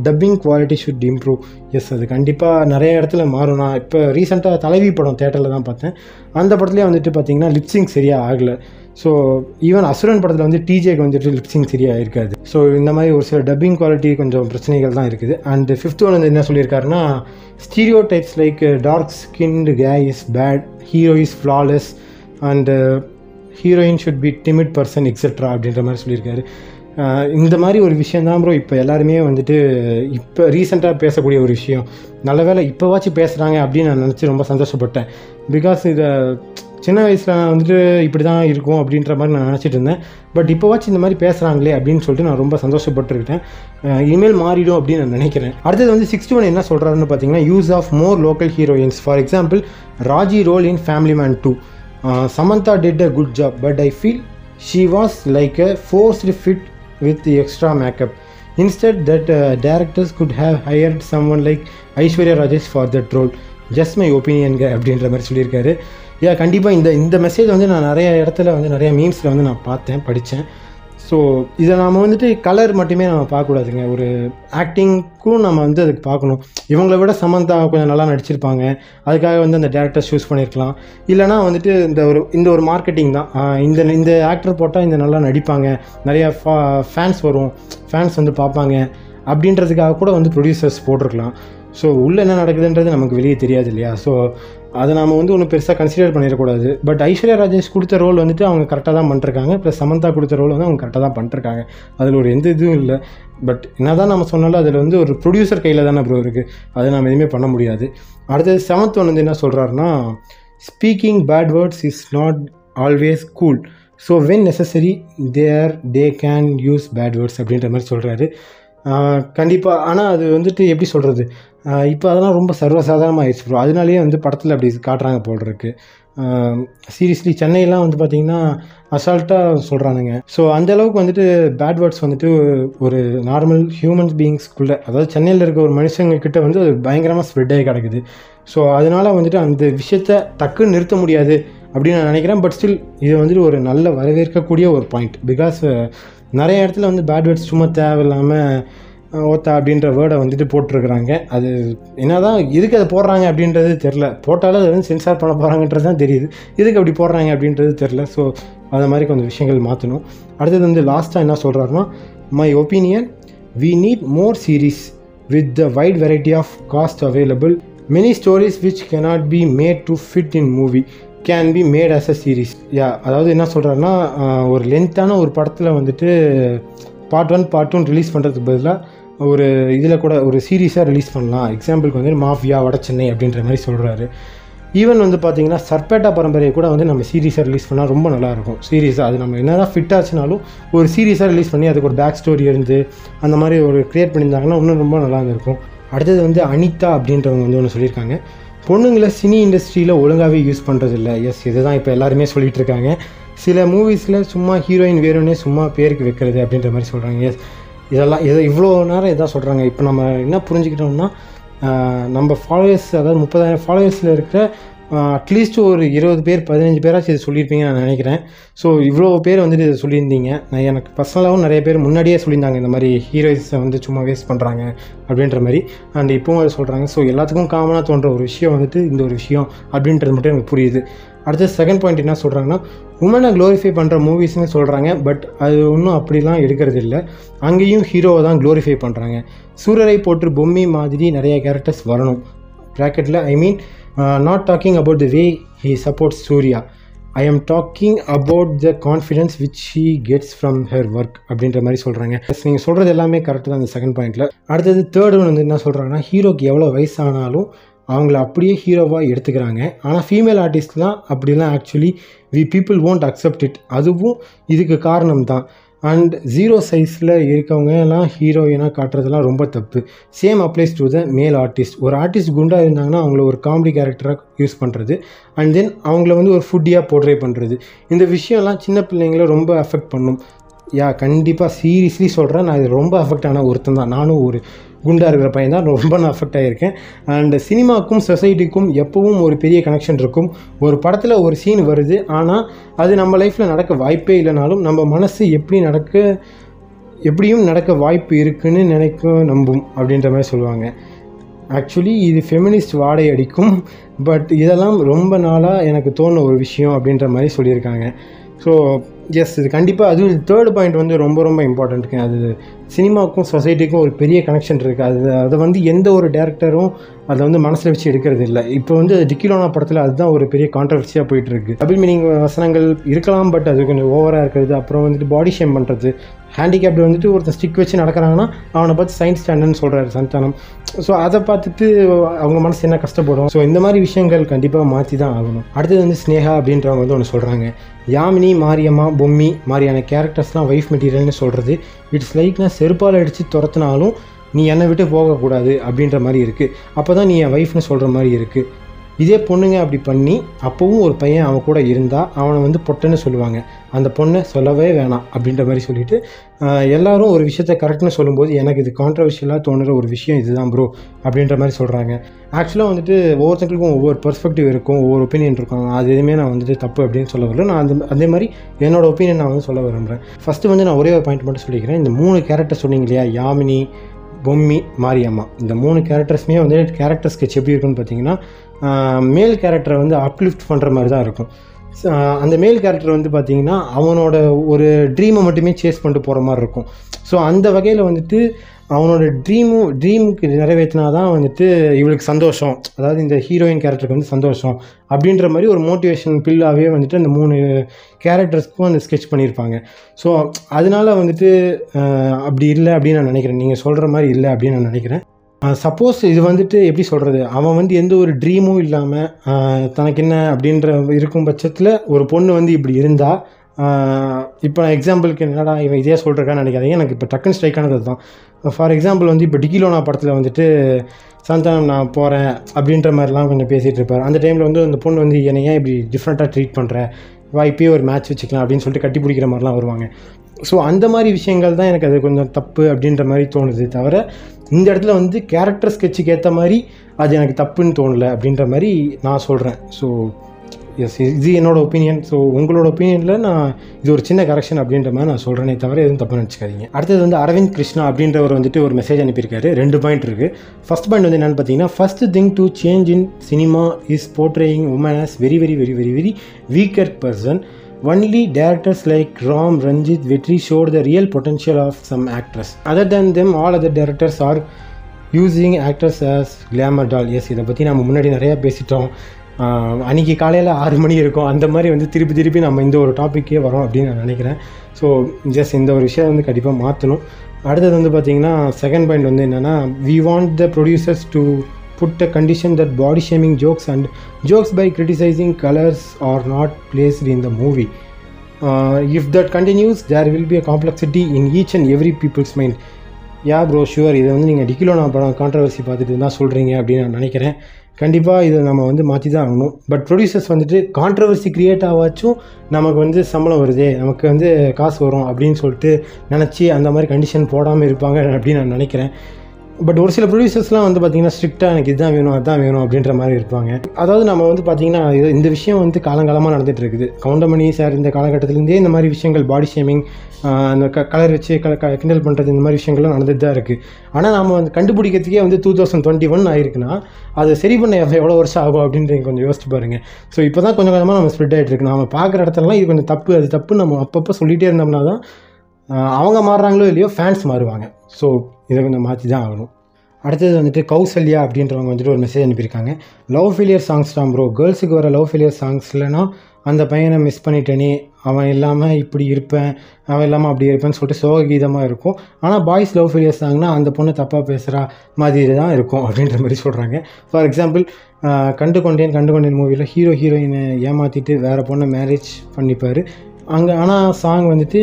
dubbing quality should improve yes அது கண்டிப்பாக நிறைய இடத்துல மாறும். நான் இப்போ ரீசெண்டாக தலைவி படம் தேட்டரில் தான் பார்த்தேன். அந்த படத்துலேயே வந்துட்டு பார்த்தீங்கன்னா லிப்ஸிங் சரியாக ஆகலை. ஸோ ஈவன் அசுரன் படத்தில் வந்து டிஜேக்கு வந்துட்டு லிப்ஸிங் சரியாக இருக்காது. ஸோ இந்த மாதிரி ஒரு சில டப்பிங் குவாலிட்டி கொஞ்சம் பிரச்சனைகள் தான் இருக்குது. அண்ட் ஃபிஃப்த் ஒன் வந்து என்ன சொல்லியிருக்காருன்னா stereotypes like dark skinned guy is bad hero is flawless and heroine should be timid person et cetera அப்படின்ற மாதிரி சொல்லியிருக்காரு. Uh, இந்த மாதிரி ஒரு விஷயம் தான் ப்ரோ இப்போ எல்லாருமே வந்துட்டு இப்போ ரீசெண்டாக பேசக்கூடிய ஒரு விஷயம். நல்ல வேலை இப்போவாச்சும் பேசுகிறாங்க அப்படின்னு நான் நினச்சி ரொம்ப சந்தோஷப்பட்டேன். பிகாஸ் இதை சின்ன வயசில் நான் வந்துட்டு இப்படி தான் இருக்கும் அப்படின்ற மாதிரி நான் நினச்சிட்டு இருந்தேன். பட் இப்போவாச்சும் இந்த மாதிரி பேசுகிறாங்களே அப்படின்னு சொல்லிட்டு நான் ரொம்ப சந்தோஷப்பட்டுருக்கேன் இனிமேல் மாறிடும் அப்படின்னு நான் நினைக்கிறேன். அடுத்தது வந்து சிக்ஸ்டி ஒன் என்ன சொல்கிறாருன்னு பார்த்தீங்கன்னா use of more local heroines for example Raji role in Family Man two Samantha did a good job but I feel she was like a forced fit with extra makeup instead that directors could have hired someone like Aishwarya Rajesh for that role just my ஒப்பீனியன்க அப்படின்ற மாதிரி சொல்லியிருக்காரு. யா கண்டிப்பாக இந்த இந்த மெசேஜ் வந்து நான் நிறைய இடத்துல வந்து நிறைய மீம்ஸில் வந்து நான் பார்த்தேன் படித்தேன் ஸோ இதை நாம் வந்துட்டு கலர் மட்டுமே நம்ம பார்க்கக்கூடாதுங்க. ஒரு ஆக்டிங்க்கும் நம்ம வந்து அதுக்கு பார்க்கணும். இவங்களை விட சமந்தா கொஞ்சம் நல்லா நடிச்சிருப்பாங்க. அதுக்காக வந்து அந்த டேரக்டர் சூஸ் பண்ணியிருக்கலாம் இல்லைனா வந்துட்டு இந்த ஒரு இந்த ஒரு மார்க்கெட்டிங் தான். இந்த இந்த ஆக்டர் போட்டால் இந்த நல்லா நடிப்பாங்க. நிறையா ஃபா ஃபேன்ஸ் வரும். ஃபேன்ஸ் வந்து பார்ப்பாங்க. அப்படின்றதுக்காக கூட வந்து ப்ரொடியூசர்ஸ் போட்டிருக்கலாம். ஸோ உள்ளே என்ன நடக்குதுன்றது நமக்கு வெளியே தெரியாது இல்லையா? ஸோ அதை நாம் வந்து ஒன்றும் பெருசாக கன்சிடர் பண்ணிடக்கூடாது. பட் ஐஸ்வர்யா ராஜேஷ் கொடுத்த ரோல் வந்துட்டு அவங்க கரெக்டாக தான் பண்ணிருக்காங்க. ப்ளஸ் சமந்தா கொடுத்த ரோல் வந்து அவங்க கரெக்டாக தான் பண்ணிருக்காங்க. அதில் ஒரு எந்த இதுவும் இல்லை. பட் என்ன தான் நம்ம சொன்னாலும் அதில் வந்து ஒரு ப்ரொடியூசர் கையில் தானே ப்ரோ இருக்குது அதை நம்ம எதுவுமே பண்ண முடியாது. அடுத்தது செவன்த் ஒன் வந்து என்ன சொல்கிறாருன்னா speaking bad words is not always cool so when necessary there they can use bad words அப்படின்ற மாதிரி சொல்கிறாரு கண்டிப்பாக ஆனால் அது வந்துட்டு எப்படி சொல்கிறது இப்போ அதெல்லாம் ரொம்ப சர்வசாதாரணமாக ஆயிடுச்சு ப்ரோ அதனாலேயே வந்து படத்தில் அப்படி காட்டுறாங்க போல் இருக்கு. சீரியஸ்லி சென்னையெல்லாம் வந்து பார்த்திங்கன்னா அசால்ட்டாக சொல்கிறானுங்க ஸோ அந்த அளவுக்கு வந்துட்டு பேட் வேர்ட்ஸ் வந்துட்டு ஒரு நார்மல் ஹியூமன் பீயிங்ஸ்குள்ளே அதாவது சென்னையில் இருக்க ஒரு மனுஷங்கக்கிட்ட வந்து அது பயங்கரமாக ஸ்ப்ரெட் ஆகி கிடக்குது. ஸோ அதனால் வந்துட்டு அந்த விஷயத்த டக்குன்னு நிறுத்த முடியாது அப்படின்னு நான் நினைக்கிறேன். பட் ஸ்டில் இது வந்துட்டு ஒரு நல்ல வரவேற்கக்கூடிய ஒரு பாயிண்ட் பிகாஸ் நிறைய இடத்துல வந்து பேட் வேர்ட்ஸ் சும்மா தேவையில்லாமல் ஓத்தா அப்படின்ற வேர்டை வந்துட்டு போட்டிருக்கிறாங்க. அது என்ன தான் எதுக்கு அதை போடுறாங்க அப்படின்றது தெரில போட்டாலும் அது வந்து சென்சார் பண்ண போகிறாங்கன்றது தான் தெரியுது. எதுக்கு அப்படி போடுறாங்க அப்படின்றது தெரில ஸோ அந்த மாதிரி கொஞ்சம் விஷயங்கள் மாற்றணும் அடுத்தது வந்து லாஸ்ட்டாக என்ன சொல்கிறாருன்னா my opinion we need more series with the wide variety of cast available many stories which cannot be made to fit in movie can be made as a series ya அதாவது என்ன சொல்கிறாருன்னா ஒரு லென்த்தான ஒரு படத்தில் வந்துட்டு பார்ட் ஒன் பார்ட் டூன் ரிலீஸ் பண்ணுறதுக்கு பதிலாக ஒரு இதில் கூட ஒரு சீரீஸாக ரிலீஸ் பண்ணலாம். எக்ஸாம்பிளுக்கு வந்து மாஃபியா வட சென்னை அப்படின்ற மாதிரி சொல்கிறாரு ஈவன் வந்து பார்த்தீங்கன்னா சர்பேட்டா பரம்பரையை கூட வந்து நம்ம சீரீஸாக ரிலீஸ் பண்ணால் ரொம்ப நல்லாயிருக்கும் சீரீஸாக அது நம்ம என்னதான் ஃபிட் ஆச்சுனாலும் ஒரு சீரீஸாக ரிலீஸ் பண்ணி அதுக்கு ஒரு பேக் ஸ்டோரி இருந்து அந்த மாதிரி ஒரு க்ரியேட் பண்ணியிருந்தாங்கன்னா இன்னும் ரொம்ப நல்லா இருந்திருக்கும். அடுத்தது வந்து அனிதா அப்படின்றவங்க வந்து ஒன்று சொல்லியிருக்காங்க. பொண்ணுங்களை சினி இண்டஸ்ட்ரியில் ஒழுங்காகவே யூஸ் பண்ணுறதில்ல எஸ் இதுதான் இப்போ எல்லாருமே சொல்லிகிட்டு இருக்காங்க சில மூவிஸில் சும்மா ஹீரோயின் வேணும்னே சும்மா பேருக்கு வைக்கிறது அப்படின்ற மாதிரி சொல்கிறாங்க எஸ் இதெல்லாம் இதை இவ்வளோ நேரம் இதான் சொல்கிறாங்க இப்போ நம்ம என்ன புரிஞ்சுக்கிட்டோம்னா நம்ம ஃபாலோவர்ஸ் அதாவது முப்பதாயிரம் ஃபாலோவர்ஸில் இருக்கிற அட்லீஸ்ட் ஒரு இருபது பேர் பதினஞ்சு பேராச்சும் இது சொல்லியிருப்பீங்கன்னு நான் நினைக்கிறேன். ஸோ இவ்வளோ பேர் வந்துட்டு இதை சொல்லியிருந்தீங்க. நான் எனக்கு பர்சனலாகவும் நிறைய பேர் முன்னாடியே சொல்லியிருந்தாங்க இந்த மாதிரி ஹீரோயிஸை வந்து சும்மா வேஸ்ட் பண்ணுறாங்க அப்படின்ற மாதிரி. அண்ட் இப்போவும் அதை சொல்கிறாங்க ஸோ எல்லாத்துக்கும் காமனாக தோன்ற ஒரு விஷயம் வந்துட்டு இந்த ஒரு விஷயம் அப்படின்றது மட்டும் எனக்கு புரியுது. அடுத்த செகண்ட் பாயிண்ட் என்ன சொல்கிறாங்கன்னா உமனை க்ளோரிஃபை பண்ணுற மூவிஸ்னு சொல்கிறாங்க பட் அது ஒன்றும் அப்படிலாம் எடுக்கிறது இல்லை. அங்கேயும் ஹீரோவை தான் க்ளோரிஃபை பண்ணுறாங்க சூரரை போட்டு பொம்மி மாதிரி நிறைய கேரக்டர்ஸ் வரணும். ப்ராக்கெட்டில் I mean not talking about the way he supports Suriya I am talking about the confidence which he gets from her work அப்படின்ற மாதிரி சொல்கிறாங்க நீங்கள் சொல்கிறது எல்லாமே கரெக்டு தான் அந்த செகண்ட் பாயிண்டில் அடுத்தது தேர்ட் ஒன் வந்து என்ன சொல்கிறாங்கன்னா ஹீரோக்கு எவ்வளோ வயசானாலும் அவங்கள அப்படியே ஹீரோவாக எடுத்துக்கிறாங்க. ஆனால் ஃபீமேல் ஆர்டிஸ்ட்லாம் அப்படிலாம் actually we people won't accept it அதுவும் இதுக்கு காரணம் தான் அண்ட் ஜீரோ சைஸில் இருக்கவங்க எல்லாம் ஹீரோயினாக காட்டுறதெல்லாம் ரொம்ப தப்பு. சேம் அப்ளைஸ் டு த மேல் ஆர்டிஸ்ட் ஒரு ஆர்டிஸ்ட் குண்டாக இருந்தாங்கன்னா அவங்கள ஒரு காமெடி கேரக்டராக யூஸ் பண்ணுறது அண்ட் தென் அவங்கள வந்து ஒரு ஃபுட்டியாக போர்ட்ரே பண்ணுறது இந்த விஷயம்லாம் சின்ன பிள்ளைங்கள ரொம்ப அஃபெக்ட் பண்ணும். யா கண்டிப்பாக சீரியஸ்லி சொல்கிறேன் நான் இது ரொம்ப அஃபெக்ட் ஆன ஒருத்தன் தான். நானும் ஒரு குண்டாக இருக்கிற பையன் தான். ரொம்ப நான் அஃபெக்ட் ஆகியிருக்கேன் அண்ட் சினிமாக்கும் சொசைட்டிக்கும் எப்பவும் ஒரு பெரிய கனெக்ஷன் இருக்கும். ஒரு படத்தில் ஒரு சீன் வருது ஆனால் அது நம்ம லைஃப்பில் நடக்க வாய்ப்பே இல்லைனாலும் நம்ம மனசு எப்படி நடக்க எப்படியும் நடக்க வாய்ப்பு இருக்குன்னு நினைக்கும் நம்பும் அப்படின்ற மாதிரி சொல்லுவாங்க. ஆக்சுவலி இது ஃபெமினிஸ்ட் வாடை அடிக்கும். பட் இதெல்லாம் ரொம்ப நாளாக எனக்கு தோணுன ஒரு விஷயம் அப்படின்ற மாதிரி சொல்லியிருக்காங்க. ஸோ எஸ் இது கண்டிப்பாக அது தேர்ட் பாயிண்ட் வந்து ரொம்ப ரொம்ப இம்பார்ட்டண்ட்டுங்க அது சினிமாவுக்கும் சொசைட்டிக்கும் ஒரு பெரிய கனெக்ஷன் இருக்குது அது அதை வந்து எந்த ஒரு டேரக்டரும் அதை வந்து மனசில் வச்சு எடுக்கிறது இல்லை. இப்போ வந்து டிக்கிலோனா படத்தில் அதுதான் ஒரு பெரிய கான்ட்ரவர்சியாக போயிட்டு இருக்கு. டபுள் மீனிங் வசனங்கள் இருக்கலாம் பட் அது கொஞ்சம் ஓவராக இருக்கிறது. அப்புறம் வந்துட்டு பாடி ஷேம் பண்ணுறது ஹேண்டிகேப்டு வந்துட்டு ஒருத்தன் ஸ்டிக் வச்சு நடக்கிறாங்கன்னா அவனை பார்த்து சயின்ஸ் ஸ்டாண்டர்ட்னு சொல்கிறாரு சந்தானம். ஸோ அதை பார்த்துட்டு அவங்க மனசு என்ன கஷ்டப்படும்? ஸோ இந்த மாதிரி விஷயங்கள் கண்டிப்பாக மாற்றி தான் ஆகணும். அடுத்தது வந்து ஸ்னேகா அப்படின்றவங்க வந்து ஒன்று சொல்கிறாங்க யாமினி மாரியம்மா பொம்மி மாதிரியான கேரக்டர்ஸ்லாம் ஒய்ஃப் மெட்டீரியல்னு சொல்கிறது இட்ஸ் லைக் நான் செருப்பால் அடித்து துரத்துனாலும் நீ என்னை விட்டு போகக்கூடாது அப்படின்ற மாதிரி இருக்குது அப்போ தான் நீ என் ஒய்ஃப்னு சொல்கிற மாதிரி இருக்குது இதே பொண்ணுங்க அப்படி பண்ணி அப்போவும் ஒரு பையன் அவன் கூட இருந்தால் அவனை வந்து பொட்டன்னு சொல்லுவாங்க. அந்த பொண்ணை சொல்லவே வேணாம் அப்படின்ற மாதிரி சொல்லிட்டு எல்லாரும் ஒரு விஷயத்த கரெக்ட்னு சொல்லும்போது எனக்கு இது கான்ட்ரவர்ஷியலாக தோணுற ஒரு விஷயம் இதுதான் ப்ரோ அப்படின்ற மாதிரி சொல்கிறாங்க ஆக்சுவலாக வந்துட்டு ஒவ்வொருத்தங்களுக்கும் ஒவ்வொரு பெர்ஸ்பெக்டிவ் இருக்கும் ஒவ்வொரு ஒப்பீனியன் இருக்கும். அது எதுவுமே நான் வந்துட்டு தப்பு அப்படின்னு சொல்ல வரல. நான் அந்த அதே மாதிரி என்னோட ஒப்பீனியன் நான் வந்து சொல்ல விரும்புகிறேன் ஃபஸ்ட்டு வந்து நான் ஒரே ஒரு பாயிண்ட் மட்டும் சொல்லிக்கிறேன். இந்த மூணு கேரக்டர் சொன்னீங்க இல்லையா? யாமினி பொம்மி மாரியம்மா. இந்த மூணு கேரக்டர்ஸுமே வந்து கேரக்டர் ஸ்கெட்ச் எப்படி இருக்குன்னு பார்த்தீங்கன்னா மேல் கேரக்டரை வந்து அப்லிஃப்ட் பண்ணுற மாதிரி தான் இருக்கும். அந்த மேல் கேரக்டர் வந்து பார்த்திங்கன்னா அவனோட ஒரு ட்ரீமை மட்டுமே சேஸ் பண்ணிட்டு போகிற மாதிரி இருக்கும். ஸோ அந்த வகையில் வந்துட்டு அவனோட ட்ரீமும் ட்ரீமுக்கு நிறைவேற்றினா தான் வந்துட்டு இவளுக்கு சந்தோஷம். அதாவது இந்த ஹீரோயின் கேரக்டருக்கு வந்து சந்தோஷம். அப்படின்ற மாதிரி ஒரு மோட்டிவேஷன் பில்லாகவே வந்துட்டு அந்த மூணு கேரக்டர்ஸ்க்கும் அந்த ஸ்கெட்ச் பண்ணியிருப்பாங்க. ஸோ அதனால வந்துட்டு அப்படி இல்லை அப்படின்னு நான் நினைக்கிறேன். நீங்கள் சொல்கிற மாதிரி இல்லை அப்படின்னு நான் நினைக்கிறேன். சப்போஸ் இது வந்துட்டு எப்படி சொல்கிறது அவன் வந்து எந்த ஒரு ட்ரீமும் இல்லாமல் தனக்கு என்ன அப்படின்ற இருக்கும் பட்சத்தில் ஒரு பொண்ணு வந்து இப்படி இருந்தால் இப்போ நான் எக்ஸாம்பிளுக்கு என்னடா இவன் இதே சொல்கிறக்கான்னு நினைக்காதீங்க. எனக்கு இப்போ டக்குன்னு ஸ்ட்ரைக் ஆனது தான் ஃபார் எக்ஸாம்பிள் வந்து இப்போ டிகிலோனா படத்தில் வந்துட்டு சந்தானம் நான் போகிறேன் அப்படின்ற மாதிரிலாம் கொஞ்சம் பேசிகிட்டு இருப்பார். அந்த டைமில் வந்து அந்த பொண்ணு வந்து என்னை ஏன் இப்படி டிஃப்ரெண்ட்டாக ட்ரீட் பண்ணுற வா இப்பயே ஒரு மேட்ச் வச்சுக்கலாம் அப்படின்னு சொல்லிட்டு கட்டி பிடிக்கிற மாதிரிலாம் வருவாங்க. ஸோ அந்த மாதிரி விஷயங்கள் தான் எனக்கு அது கொஞ்சம் தப்பு அப்படின்ற மாதிரி தோணுது தவிர இந்த இடத்துல வந்து கேரக்டர் ஸ்கெட்சுக்கு ஏற்ற மாதிரி அது எனக்கு தப்புன்னு தோணலை அப்படின்ற மாதிரி நான் சொல்கிறேன் ஸோ எஸ் இது என்னோடய ஒப்பீனியன் ஸோ உங்களோட ஒப்பீனியனில் நான் இது ஒரு சின்ன கரெக்ஷன் அப்படின்ற மாதிரி நான் சொல்கிறேனே தவிர எதுவும் தப்பு நினச்சிக்காதீங்க. அடுத்தது வந்து அரவிந்த் கிருஷ்ணா அப்படின்றவர் வந்துட்டு ஒரு மெசேஜ் அனுப்பியிருக்காரு. ரெண்டு பாயிண்ட் இருக்குது ஃபர்ஸ்ட் பாயிண்ட் வந்து என்னென்னு பார்த்தீங்கன்னா first thing to change in cinema is portraying women as very very very very very weaker person only directors like Ram Ranjith Vetri showed the real potential of some actress other than them all other directors are using actors as glamour doll yes இதை பற்றி நம்ம முன்னாடி நிறையா பேசிட்டோம். அன்றைக்கி அன்னைக்கு காலையில் ஆறு மணி இருக்கும். அந்த மாதிரி வந்து திருப்பி திருப்பி நம்ம இந்த ஒரு டாப்பிக்கே வரோம் அப்படின்னு நான் நினைக்கிறேன். ஸோ ஜஸ்ட் இந்த ஒரு விஷயம் வந்து கண்டிப்பாக மாற்றணும் அடுத்தது வந்து பார்த்திங்கன்னா செகண்ட் பாயிண்ட் வந்து என்னென்னா we want the producers to put a condition that body shaming jokes and jokes by colors colours are not in in the movie if that continues there will be a complexity in each and every peoples mind. Ya bro sure இதை வந்து நீங்கள் டிக்கிலோனா படம் கான்ட்ரவர்சி பார்த்துட்டு தான் சொல்கிறீங்க அப்படின்னு நான் நினைக்கிறேன். கண்டிப்பாக இதை நம்ம வந்து மாற்றி தான் ஆகணும். பட் ப்ரொடியூசர்ஸ் வந்துட்டு கான்ட்ரவர்சி க்ரியேட் ஆகாச்சும் நமக்கு வந்து சம்பளம் வருதே நமக்கு வந்து காசு வரும் அப்படின்னு சொல்லிட்டு நினச்சி அந்த மாதிரி கண்டிஷன் போடாமல் இருப்பாங்க அப்படின்னு நான் நினைக்கிறேன். பட் ஒரு சில ப்ரொடியூசர்ஸ்லாம் வந்து பார்த்தீங்கன்னா ஸ்ட்ரிக்டாக எனக்கு இதுதான் வேணும் அதுதான் வேணும் அப்படின்ற மாதிரி இருப்பாங்க. அதாவது நம்ம வந்து பார்த்தீங்கன்னா இது- இந்த விஷயம் வந்து காலங்காலமாக நடந்துட்டு இருக்குது. கவுண்டமணி சார் இந்த காலகட்டத்திலேருந்தே இந்த மாதிரி விஷயங்கள் பாடி ஷேமிங் அந்த க கலர் வச்சு க க- கிண்டல் பண்ணுறது இந்த மாதிரி விஷயங்கள்லாம் நடந்துட்டு தான் இருக்குது ஆனால் நம்ம வந்து கண்டுபிடிக்கிறதுக்கே வந்து டூ தௌசண்ட் டுவெண்ட்டி ஒன் ஆயிருக்குன்னா அதை சரி பண்ண எவ்வளோ வருஷம் ஆகும் அப்படின்றத கொஞ்சம் யோசிச்சு பாருங்க. ஸோ இப்போ தான் கொஞ்சம் கொஞ்சமாக நம்ம ஸ்ப்ரெட் ஆகிட்டு இருக்கு. நம்ம பார்க்குற இடத்துலலாம் இது கொஞ்சம் தப்பு அது தப்பு நம்ம அப்பப்போ சொல்லிகிட்டே இருந்தோம்னா தான் அவங்க மாறுறாங்களோ இல்லையோ ஃபேன்ஸ் மாறுவாங்க. ஸோ இதை கொஞ்சம் மாற்றி தான் ஆகணும். அடுத்தது வந்துட்டு கௌசல்யா அப்படின்றவங்க வந்துட்டு ஒரு மெசேஜ் அனுப்பியிருக்காங்க. லவ் ஃபெயிலியர் சாங்ஸ் தான் ப்ரோ கேர்ள்ஸுக்கு வர லவ் ஃபெயிலியர் சாங்ஸ் இல்லைனா அந்த பையனை மிஸ் பண்ணிட்டேனே அவன் இல்லாமல் இப்படி இருப்பேன் அவன் இல்லாமல் அப்படி இருப்பேன்னு சொல்லிட்டு சோககீதமாக இருக்கும். ஆனால் பாய்ஸ் லவ் ஃபெயிலியர் சாங்னா அந்த பொண்ணு தப்பாக பேசுகிறா மாதிரி தான் இருக்கும் அப்படின்ற மாதிரி சொல்கிறாங்க ஃபார் எக்ஸாம்பிள் கண்டு கொண்டேன் கண்டு கொண்டேன் மூவியில் ஹீரோ ஹீரோயினை ஏமாற்றிட்டு வேறு பொண்ணை மேரேஜ் பண்ணிப்பார். அங்கே ஆனால் சாங் வந்துட்டு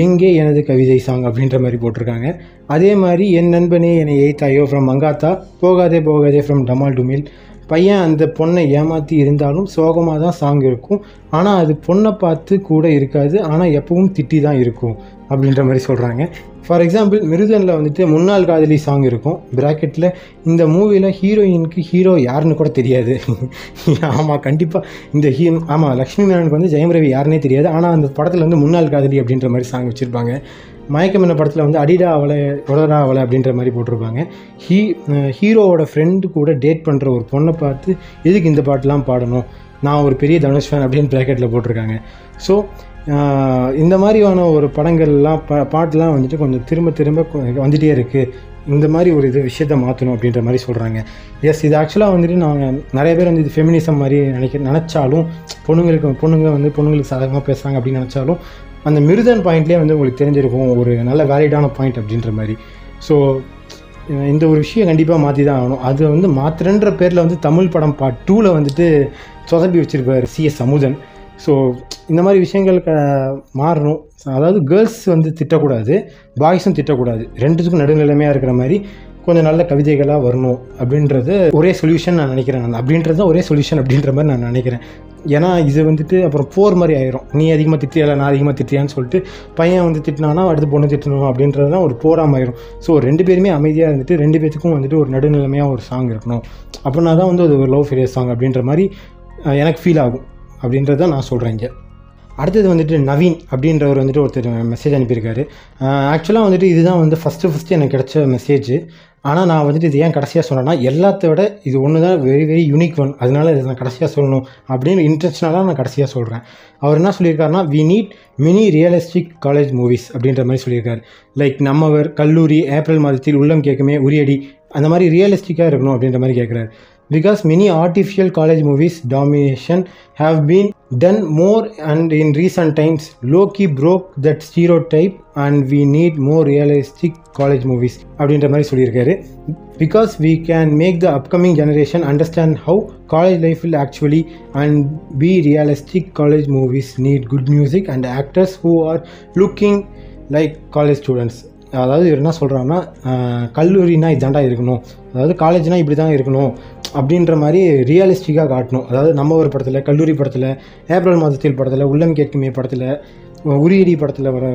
எங்கே எனது கவிதை சாங் அப்படின்ற மாதிரி போட்டிருக்காங்க. அதே மாதிரி என் நண்பனே என்னை எய்த்தாயோ ஃப்ரம் மங்காத்தா போகாதே போகாதே ஃப்ரம் டமால் டுமில். பையன் அந்த பொண்ணை ஏமாற்றி இருந்தாலும் சோகமாக தான் சாங் இருக்கும். ஆனால் அது பொண்ணை பார்த்து கூட இருக்காது. ஆனால் எப்பவும் திட்டி தான் இருக்கும் அப்படின்ற மாதிரி சொல்கிறாங்க ஃபார் எக்ஸாம்பிள் மிருதனில் வந்துட்டு முன்னாள் காதலி சாங் இருக்கும். ப்ராக்கெட்டில் இந்த மூவியில் ஹீரோயினுக்கு ஹீரோ யாருன்னு கூட தெரியாது. ஆமாம் கண்டிப்பாக இந்த ஹீ ஆமாம் லக்ஷ்மி மேனனுக்கு வந்து ஜெயம் ரவி யாருன்னே தெரியாது. ஆனால் அந்த படத்தில் வந்து முன்னாள் காதலி அப்படின்ற மாதிரி சாங் வச்சுருப்பாங்க. மயக்கம் என்ன படத்தில் வந்து அடிடா அவளை உடரா அவளை அப்படின்ற மாதிரி போட்டிருப்பாங்க. ஹீ ஹீரோவோட ஃப்ரெண்டு கூட டேட் பண்ணுற ஒரு பொண்ணை பார்த்து எதுக்கு இந்த பாட்டெலாம் பாடணும்? நான் ஒரு பெரிய தனுஷ் ஃபேன் அப்படின்னு ப்ராக்கெட்டில் போட்டிருக்காங்க. ஸோ இந்த மாதிரியான ஒரு படங்கள்லாம் ப பாட்டெலாம் வந்துட்டு கொஞ்சம் திரும்ப திரும்ப வந்துகிட்டே இருக்குது இந்த மாதிரி ஒரு இது விஷயத்தை மாற்றணும் அப்படின்ற மாதிரி சொல்கிறாங்க எஸ் இது ஆக்சுவலாக வந்துட்டு நாங்கள் நிறைய பேர் வந்து இது ஃபெமினிசம் மாதிரி நினைக்க நினச்சாலும் பொண்ணுங்களுக்கு பொண்ணுங்க வந்து பொண்ணுங்களுக்கு சாதகமாக பேசுகிறாங்க அப்படின்னு நினச்சாலும் அந்த மிருதன் பாயிண்ட்லேயே வந்து உங்களுக்கு தெரிஞ்சிருக்கும் ஒரு நல்ல வேலிடான பாயிண்ட் அப்படின்ற மாதிரி. ஸோ இந்த ஒரு விஷயம் கண்டிப்பாக மாற்றி தான் ஆகணும். அது வந்து மாத்திரன்ற பேரில் வந்து தமிழ் படம் பார்ட் டூவில் வந்துட்டு சொதப்பி வச்சிருப்பார் சிஎஸ் அமுதன். ஸோ இந்த மாதிரி விஷயங்கள் க மாறணும். அதாவது கேர்ள்ஸ் வந்து திட்டக்கூடாது பாய்ஸும் திட்டக்கூடாது. ரெண்டுத்துக்கும் நடுநிலைமையாக இருக்கிற மாதிரி. கொஞ்சம் நல்ல கவிதைகளாக வரணும் அப்படின்றது ஒரே சொல்யூஷன் நான் நினைக்கிறேன் நான். அப்படின்றது தான் ஒரே சொல்யூஷன் அப்படின்ற மாதிரி நான் நினைக்கிறேன். ஏன்னா இது வந்துட்டு அப்புறம் போர் மாதிரி ஆயிரும். நீ அதிகமாக திட்டியால நான் அதிகமாக திட்டியான்னு சொல்லிட்டு பையன் வந்து திட்டினானா அடுத்து பொண்ணு திட்டணும் அப்படின்றது தான் ஒரு போராம ஆயிரும். ஸோ ரெண்டு பேருமே அமைதியாக இருந்துட்டு ரெண்டு பேத்துக்கும் வந்துட்டு ஒரு நடுநிலைமையாக ஒரு சாங் இருக்கணும். அப்படின்னா தான் வந்து அது ஒரு லவ் ஃபெரியர் சாங் அப்படின்ற மாதிரி எனக்கு ஃபீல் ஆகும். அப்படின்றத நான் சொல்கிறேன் இங்கே. அடுத்தது வந்துட்டு நவீன் அப்படின்றவர் வந்துட்டு ஒருத்தர் மெசேஜ் அனுப்பியிருக்காரு. ஆக்சுவலாக வந்துட்டு இதுதான் வந்து ஃபஸ்ட்டு ஃபஸ்ட்டு எனக்கு கிடச்ச மெசேஜ் ஆனால் நான் வந்துட்டு இது ஏன் கடைசியாக சொன்னேன்னா எல்லாத்த விட இது ஒன்று தான் வெரி வெரி யூனிக் ஒன் அதனால இதை நான் கடைசியாக சொல்லணும் அப்படின்னு இன்டென்ஷனலாக நான் கடைசியாக சொல்கிறேன் அவர் என்ன சொல்லியிருக்காருன்னா we need mini realistic college movies அப்படின்ற மாதிரி சொல்லியிருக்காரு. லைக் நம்மவர் கல்லூரி ஏப்ரல் மாதத்தில் உள்ளம் கேட்குமே உரியடி அந்த மாதிரி ரியலிஸ்டிக்காக இருக்கணும் அப்படின்ற மாதிரி கேட்குறாரு. because many artificial college movies domination have been done more and in recent times low-key broke that stereotype and we need more realistic college movies அப்படின்ற மாதிரி சொல்லியிருக்காரு because we can make the upcoming generation understand how college life will actually and be realistic college movies need good music and actors who are looking like college students அதாவது இவர் என்ன சொல்கிறாங்கன்னா கல்லூரினா இதாண்டா இருக்கணும். அதாவது காலேஜ்னால் இப்படி தான் இருக்கணும். அப்படின்ற மாதிரி ரியலிஸ்டிக்காக காட்டணும். அதாவது நம்ம ஒரு படத்தில் கல்லூரி படத்தில் ஏப்ரல் மாதத்தில் படத்தில் உள்ளம் கேட்குமே படத்தில் உரியடி படத்தில் வர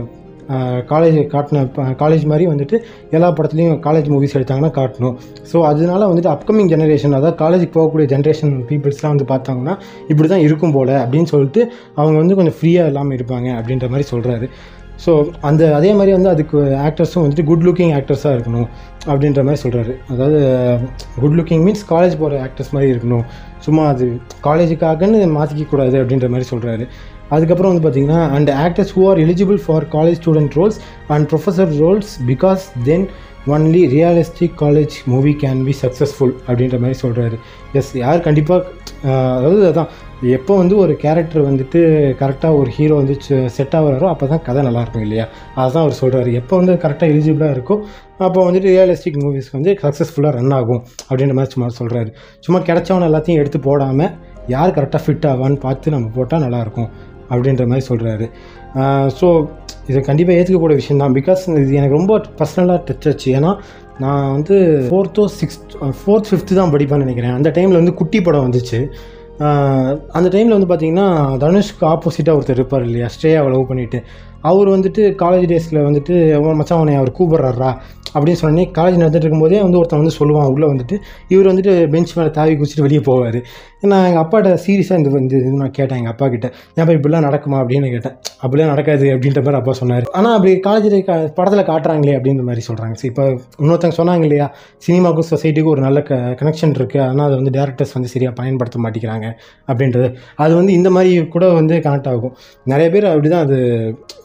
காலேஜ் காட்டின காலேஜ் மாதிரி வந்துட்டு எல்லா படத்துலையும் காலேஜ் மூவிஸ் எடுத்தாங்கன்னா காட்டணும். ஸோ அதனால வந்துட்டு அப்கமிங் ஜெனரேஷன் அதாவது காலேஜுக்கு போகக்கூடிய ஜென்ரேஷன் பீப்புள்ஸ்லாம் வந்து பார்த்தாங்கன்னா இப்படி தான் இருக்கும் போல் அப்படின்னு சொல்லிட்டு அவங்க வந்து கொஞ்சம் ஃப்ரீயாக இல்லாமல் இருப்பாங்க அப்படின்ற மாதிரி சொல்கிறாரு ஸோ அந்த அதே மாதிரி வந்து அதுக்கு ஆக்டர்ஸும் வந்துட்டு குட் லுக்கிங் ஆக்டர்ஸாக இருக்கணும் அப்படின்ற மாதிரி சொல்கிறாரு அதாவது குட் லுக்கிங் மீன்ஸ் காலேஜ் போகிற ஆக்டர்ஸ் மாதிரி இருக்கணும். சும்மா அது காலேஜுக்காகன்னு மாற்றிக்க கூடாது அப்படின்ற மாதிரி சொல்கிறாரு அதுக்கப்புறம் வந்து பார்த்தீங்கன்னா and actors who are eligible for college student roles and professor roles because then only realistic college movie can be successful அப்படின்ற மாதிரி சொல்கிறாரு எஸ் யார் கண்டிப்பாக அதாவது அதான் எப்போ வந்து ஒரு கேரக்டர் வந்துட்டு கரெக்டாக ஒரு ஹீரோ வந்து செட் ஆகுறாரோ அப்போ தான் கதை நல்லாயிருக்கும் இல்லையா? அதுதான் அவர் சொல்கிறாரு எப்போ வந்து கரெக்டாக எலிஜிபிளாக இருக்கோ அப்போ வந்துட்டு ரியலிஸ்டிக் மூவிஸ் வந்து சக்ஸஸ்ஃபுல்லாக ரன் ஆகும் அப்படின்ற மாதிரி சும்மா சொல்கிறாரு சும்மா கிடைச்சவன எல்லாத்தையும் எடுத்து போடாமல் யார் கரெக்டாக ஃபிட் ஆவான்னு பார்த்து நம்ம போட்டால் நல்லாயிருக்கும் அப்படின்ற மாதிரி சொல்கிறாரு ஸோ இது கண்டிப்பாக ஏற்றுக்கக்கூடிய விஷயம் தான். பிகாஸ் இது எனக்கு ரொம்ப பர்சனலாக டச் ஆச்சு. ஏன்னா நான் வந்து ஃபோர்த்தோ சிக்ஸ்த் ஃபோர்த் ஃபிஃப்த்து தான் படிப்பேன்னு நினைக்கிறேன். அந்த டைமில் வந்து குட்டி படம் வந்துச்சு. அந்த டைமில் வந்து பார்த்தீங்கன்னா தனுஷ்க்கு ஆப்போசிட்டாக ஒருத்தர் இருப்பார் இல்லையா? ஸ்ட்ரேயாவை லவ் பண்ணிவிட்டு அவர் வந்துட்டு காலேஜ் டேஸில் வந்துட்டு மச்சான் அவனை அவர் கூப்பிட்றாரா அப்படின்னு சொன்னே காலேஜ் நடந்துட்டு இருக்கும்போதே வந்து ஒருத்தன் வந்து சொல்லுவான் உள்ளே வந்துட்டு. இவர் வந்துட்டு பெஞ்ச் மேலே தாவி குச்சிட்டு வெளியே போவார். நான் எங்கள் அப்பாட்ட சீரியஸாக இந்த இந்த இது நான் கேட்டேன் எங்கள் அப்பா கிட்ட போய் இப்படிலாம் நடக்குமா? அப்படின்னு கேட்டேன். அப்படிலாம் நடக்காது அப்படின்ற மாதிரி அப்பா சொன்னார். ஆனால் அப்படி காலேஜில் கா படத்தில் காட்டுறாங்களே அப்படின்ற மாதிரி சொல்கிறாங்க சரி இப்போ இன்னொருத்தவங்க சொன்னாங்க இல்லையா சினிமாவுக்கும் சொசைட்டிக்கும் ஒரு நல்ல க கனெக்ஷன் இருக்குது ஆனால் அதை வந்து டேரக்டர்ஸ் வந்து சரியாக பயன்படுத்த மாட்டேங்கிறாங்க அப்படின்றது. அது வந்து இந்த மாதிரி கூட வந்து கனெக்ட் ஆகும். நிறைய பேர் அப்படி தான் அது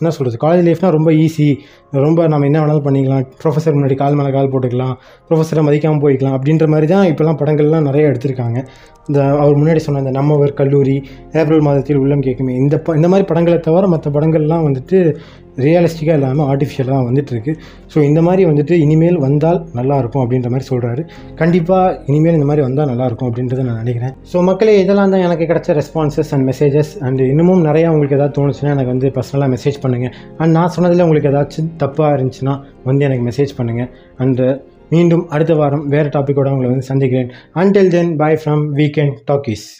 என்ன சொல்கிறது காலேஜ் லைஃப்னால் ரொம்ப ஈஸி ரொம்ப நம்ம என்ன வேணாலும் பண்ணிக்கலாம். ப்ரொஃபஸர் முன்னாடி கால் மேலே கால் போட்டுக்கலாம். ப்ரொஃபஸரை மதிக்காமல் போய்க்கலாம். அப்படின்ற மாதிரி தான் இப்போல்லாம் படங்கள்லாம் நிறைய எடுத்திருக்காங்க. இந்த அவர் முன்னாடி சொன்ன இந்த நம்மவர் கல்லூரி ஏப்ரல் மாதத்தில் உள்ளம் கேட்குமே. இந்த ப இந்த மாதிரி படங்களை தவிர மற்ற படங்கள்லாம் வந்துட்டு ரியலிஸ்டிக்காக இல்லாமல் ஆர்டிஃபிஷியலாக தான் ஸோ இந்த மாதிரி வந்துட்டு இனிமேல் வந்தால் நல்லாயிருக்கும் அப்படின்ற மாதிரி சொல்கிறாரு கண்டிப்பாக இனிமேல் இந்த மாதிரி வந்தால் நல்லாயிருக்கும் அப்படின்றத நான் நினைக்கிறேன். ஸோ மக்களே இதெல்லாம் தான் எனக்கு கிடச்ச ரெஸ்பான்சஸ் அண்ட் மெசேஜஸ் அண்ட் இன்னமும் நிறையா உங்களுக்கு ஏதாவது தோணுச்சுன்னா எனக்கு வந்து பர்சனலாக மெசேஜ் பண்ணுங்கள் அண்ட் நான் சொன்னதில் உங்களுக்கு ஏதாச்சும் தப்பாக இருந்துச்சுன்னா வந்து எனக்கு மெசேஜ் பண்ணுங்கள் அண்டு மீண்டும் அடுத்த வாரம் வேறு டாப்பிக்கோட உங்களை வந்து சந்திக்கிறேன். Until then bye from Weekend Talkies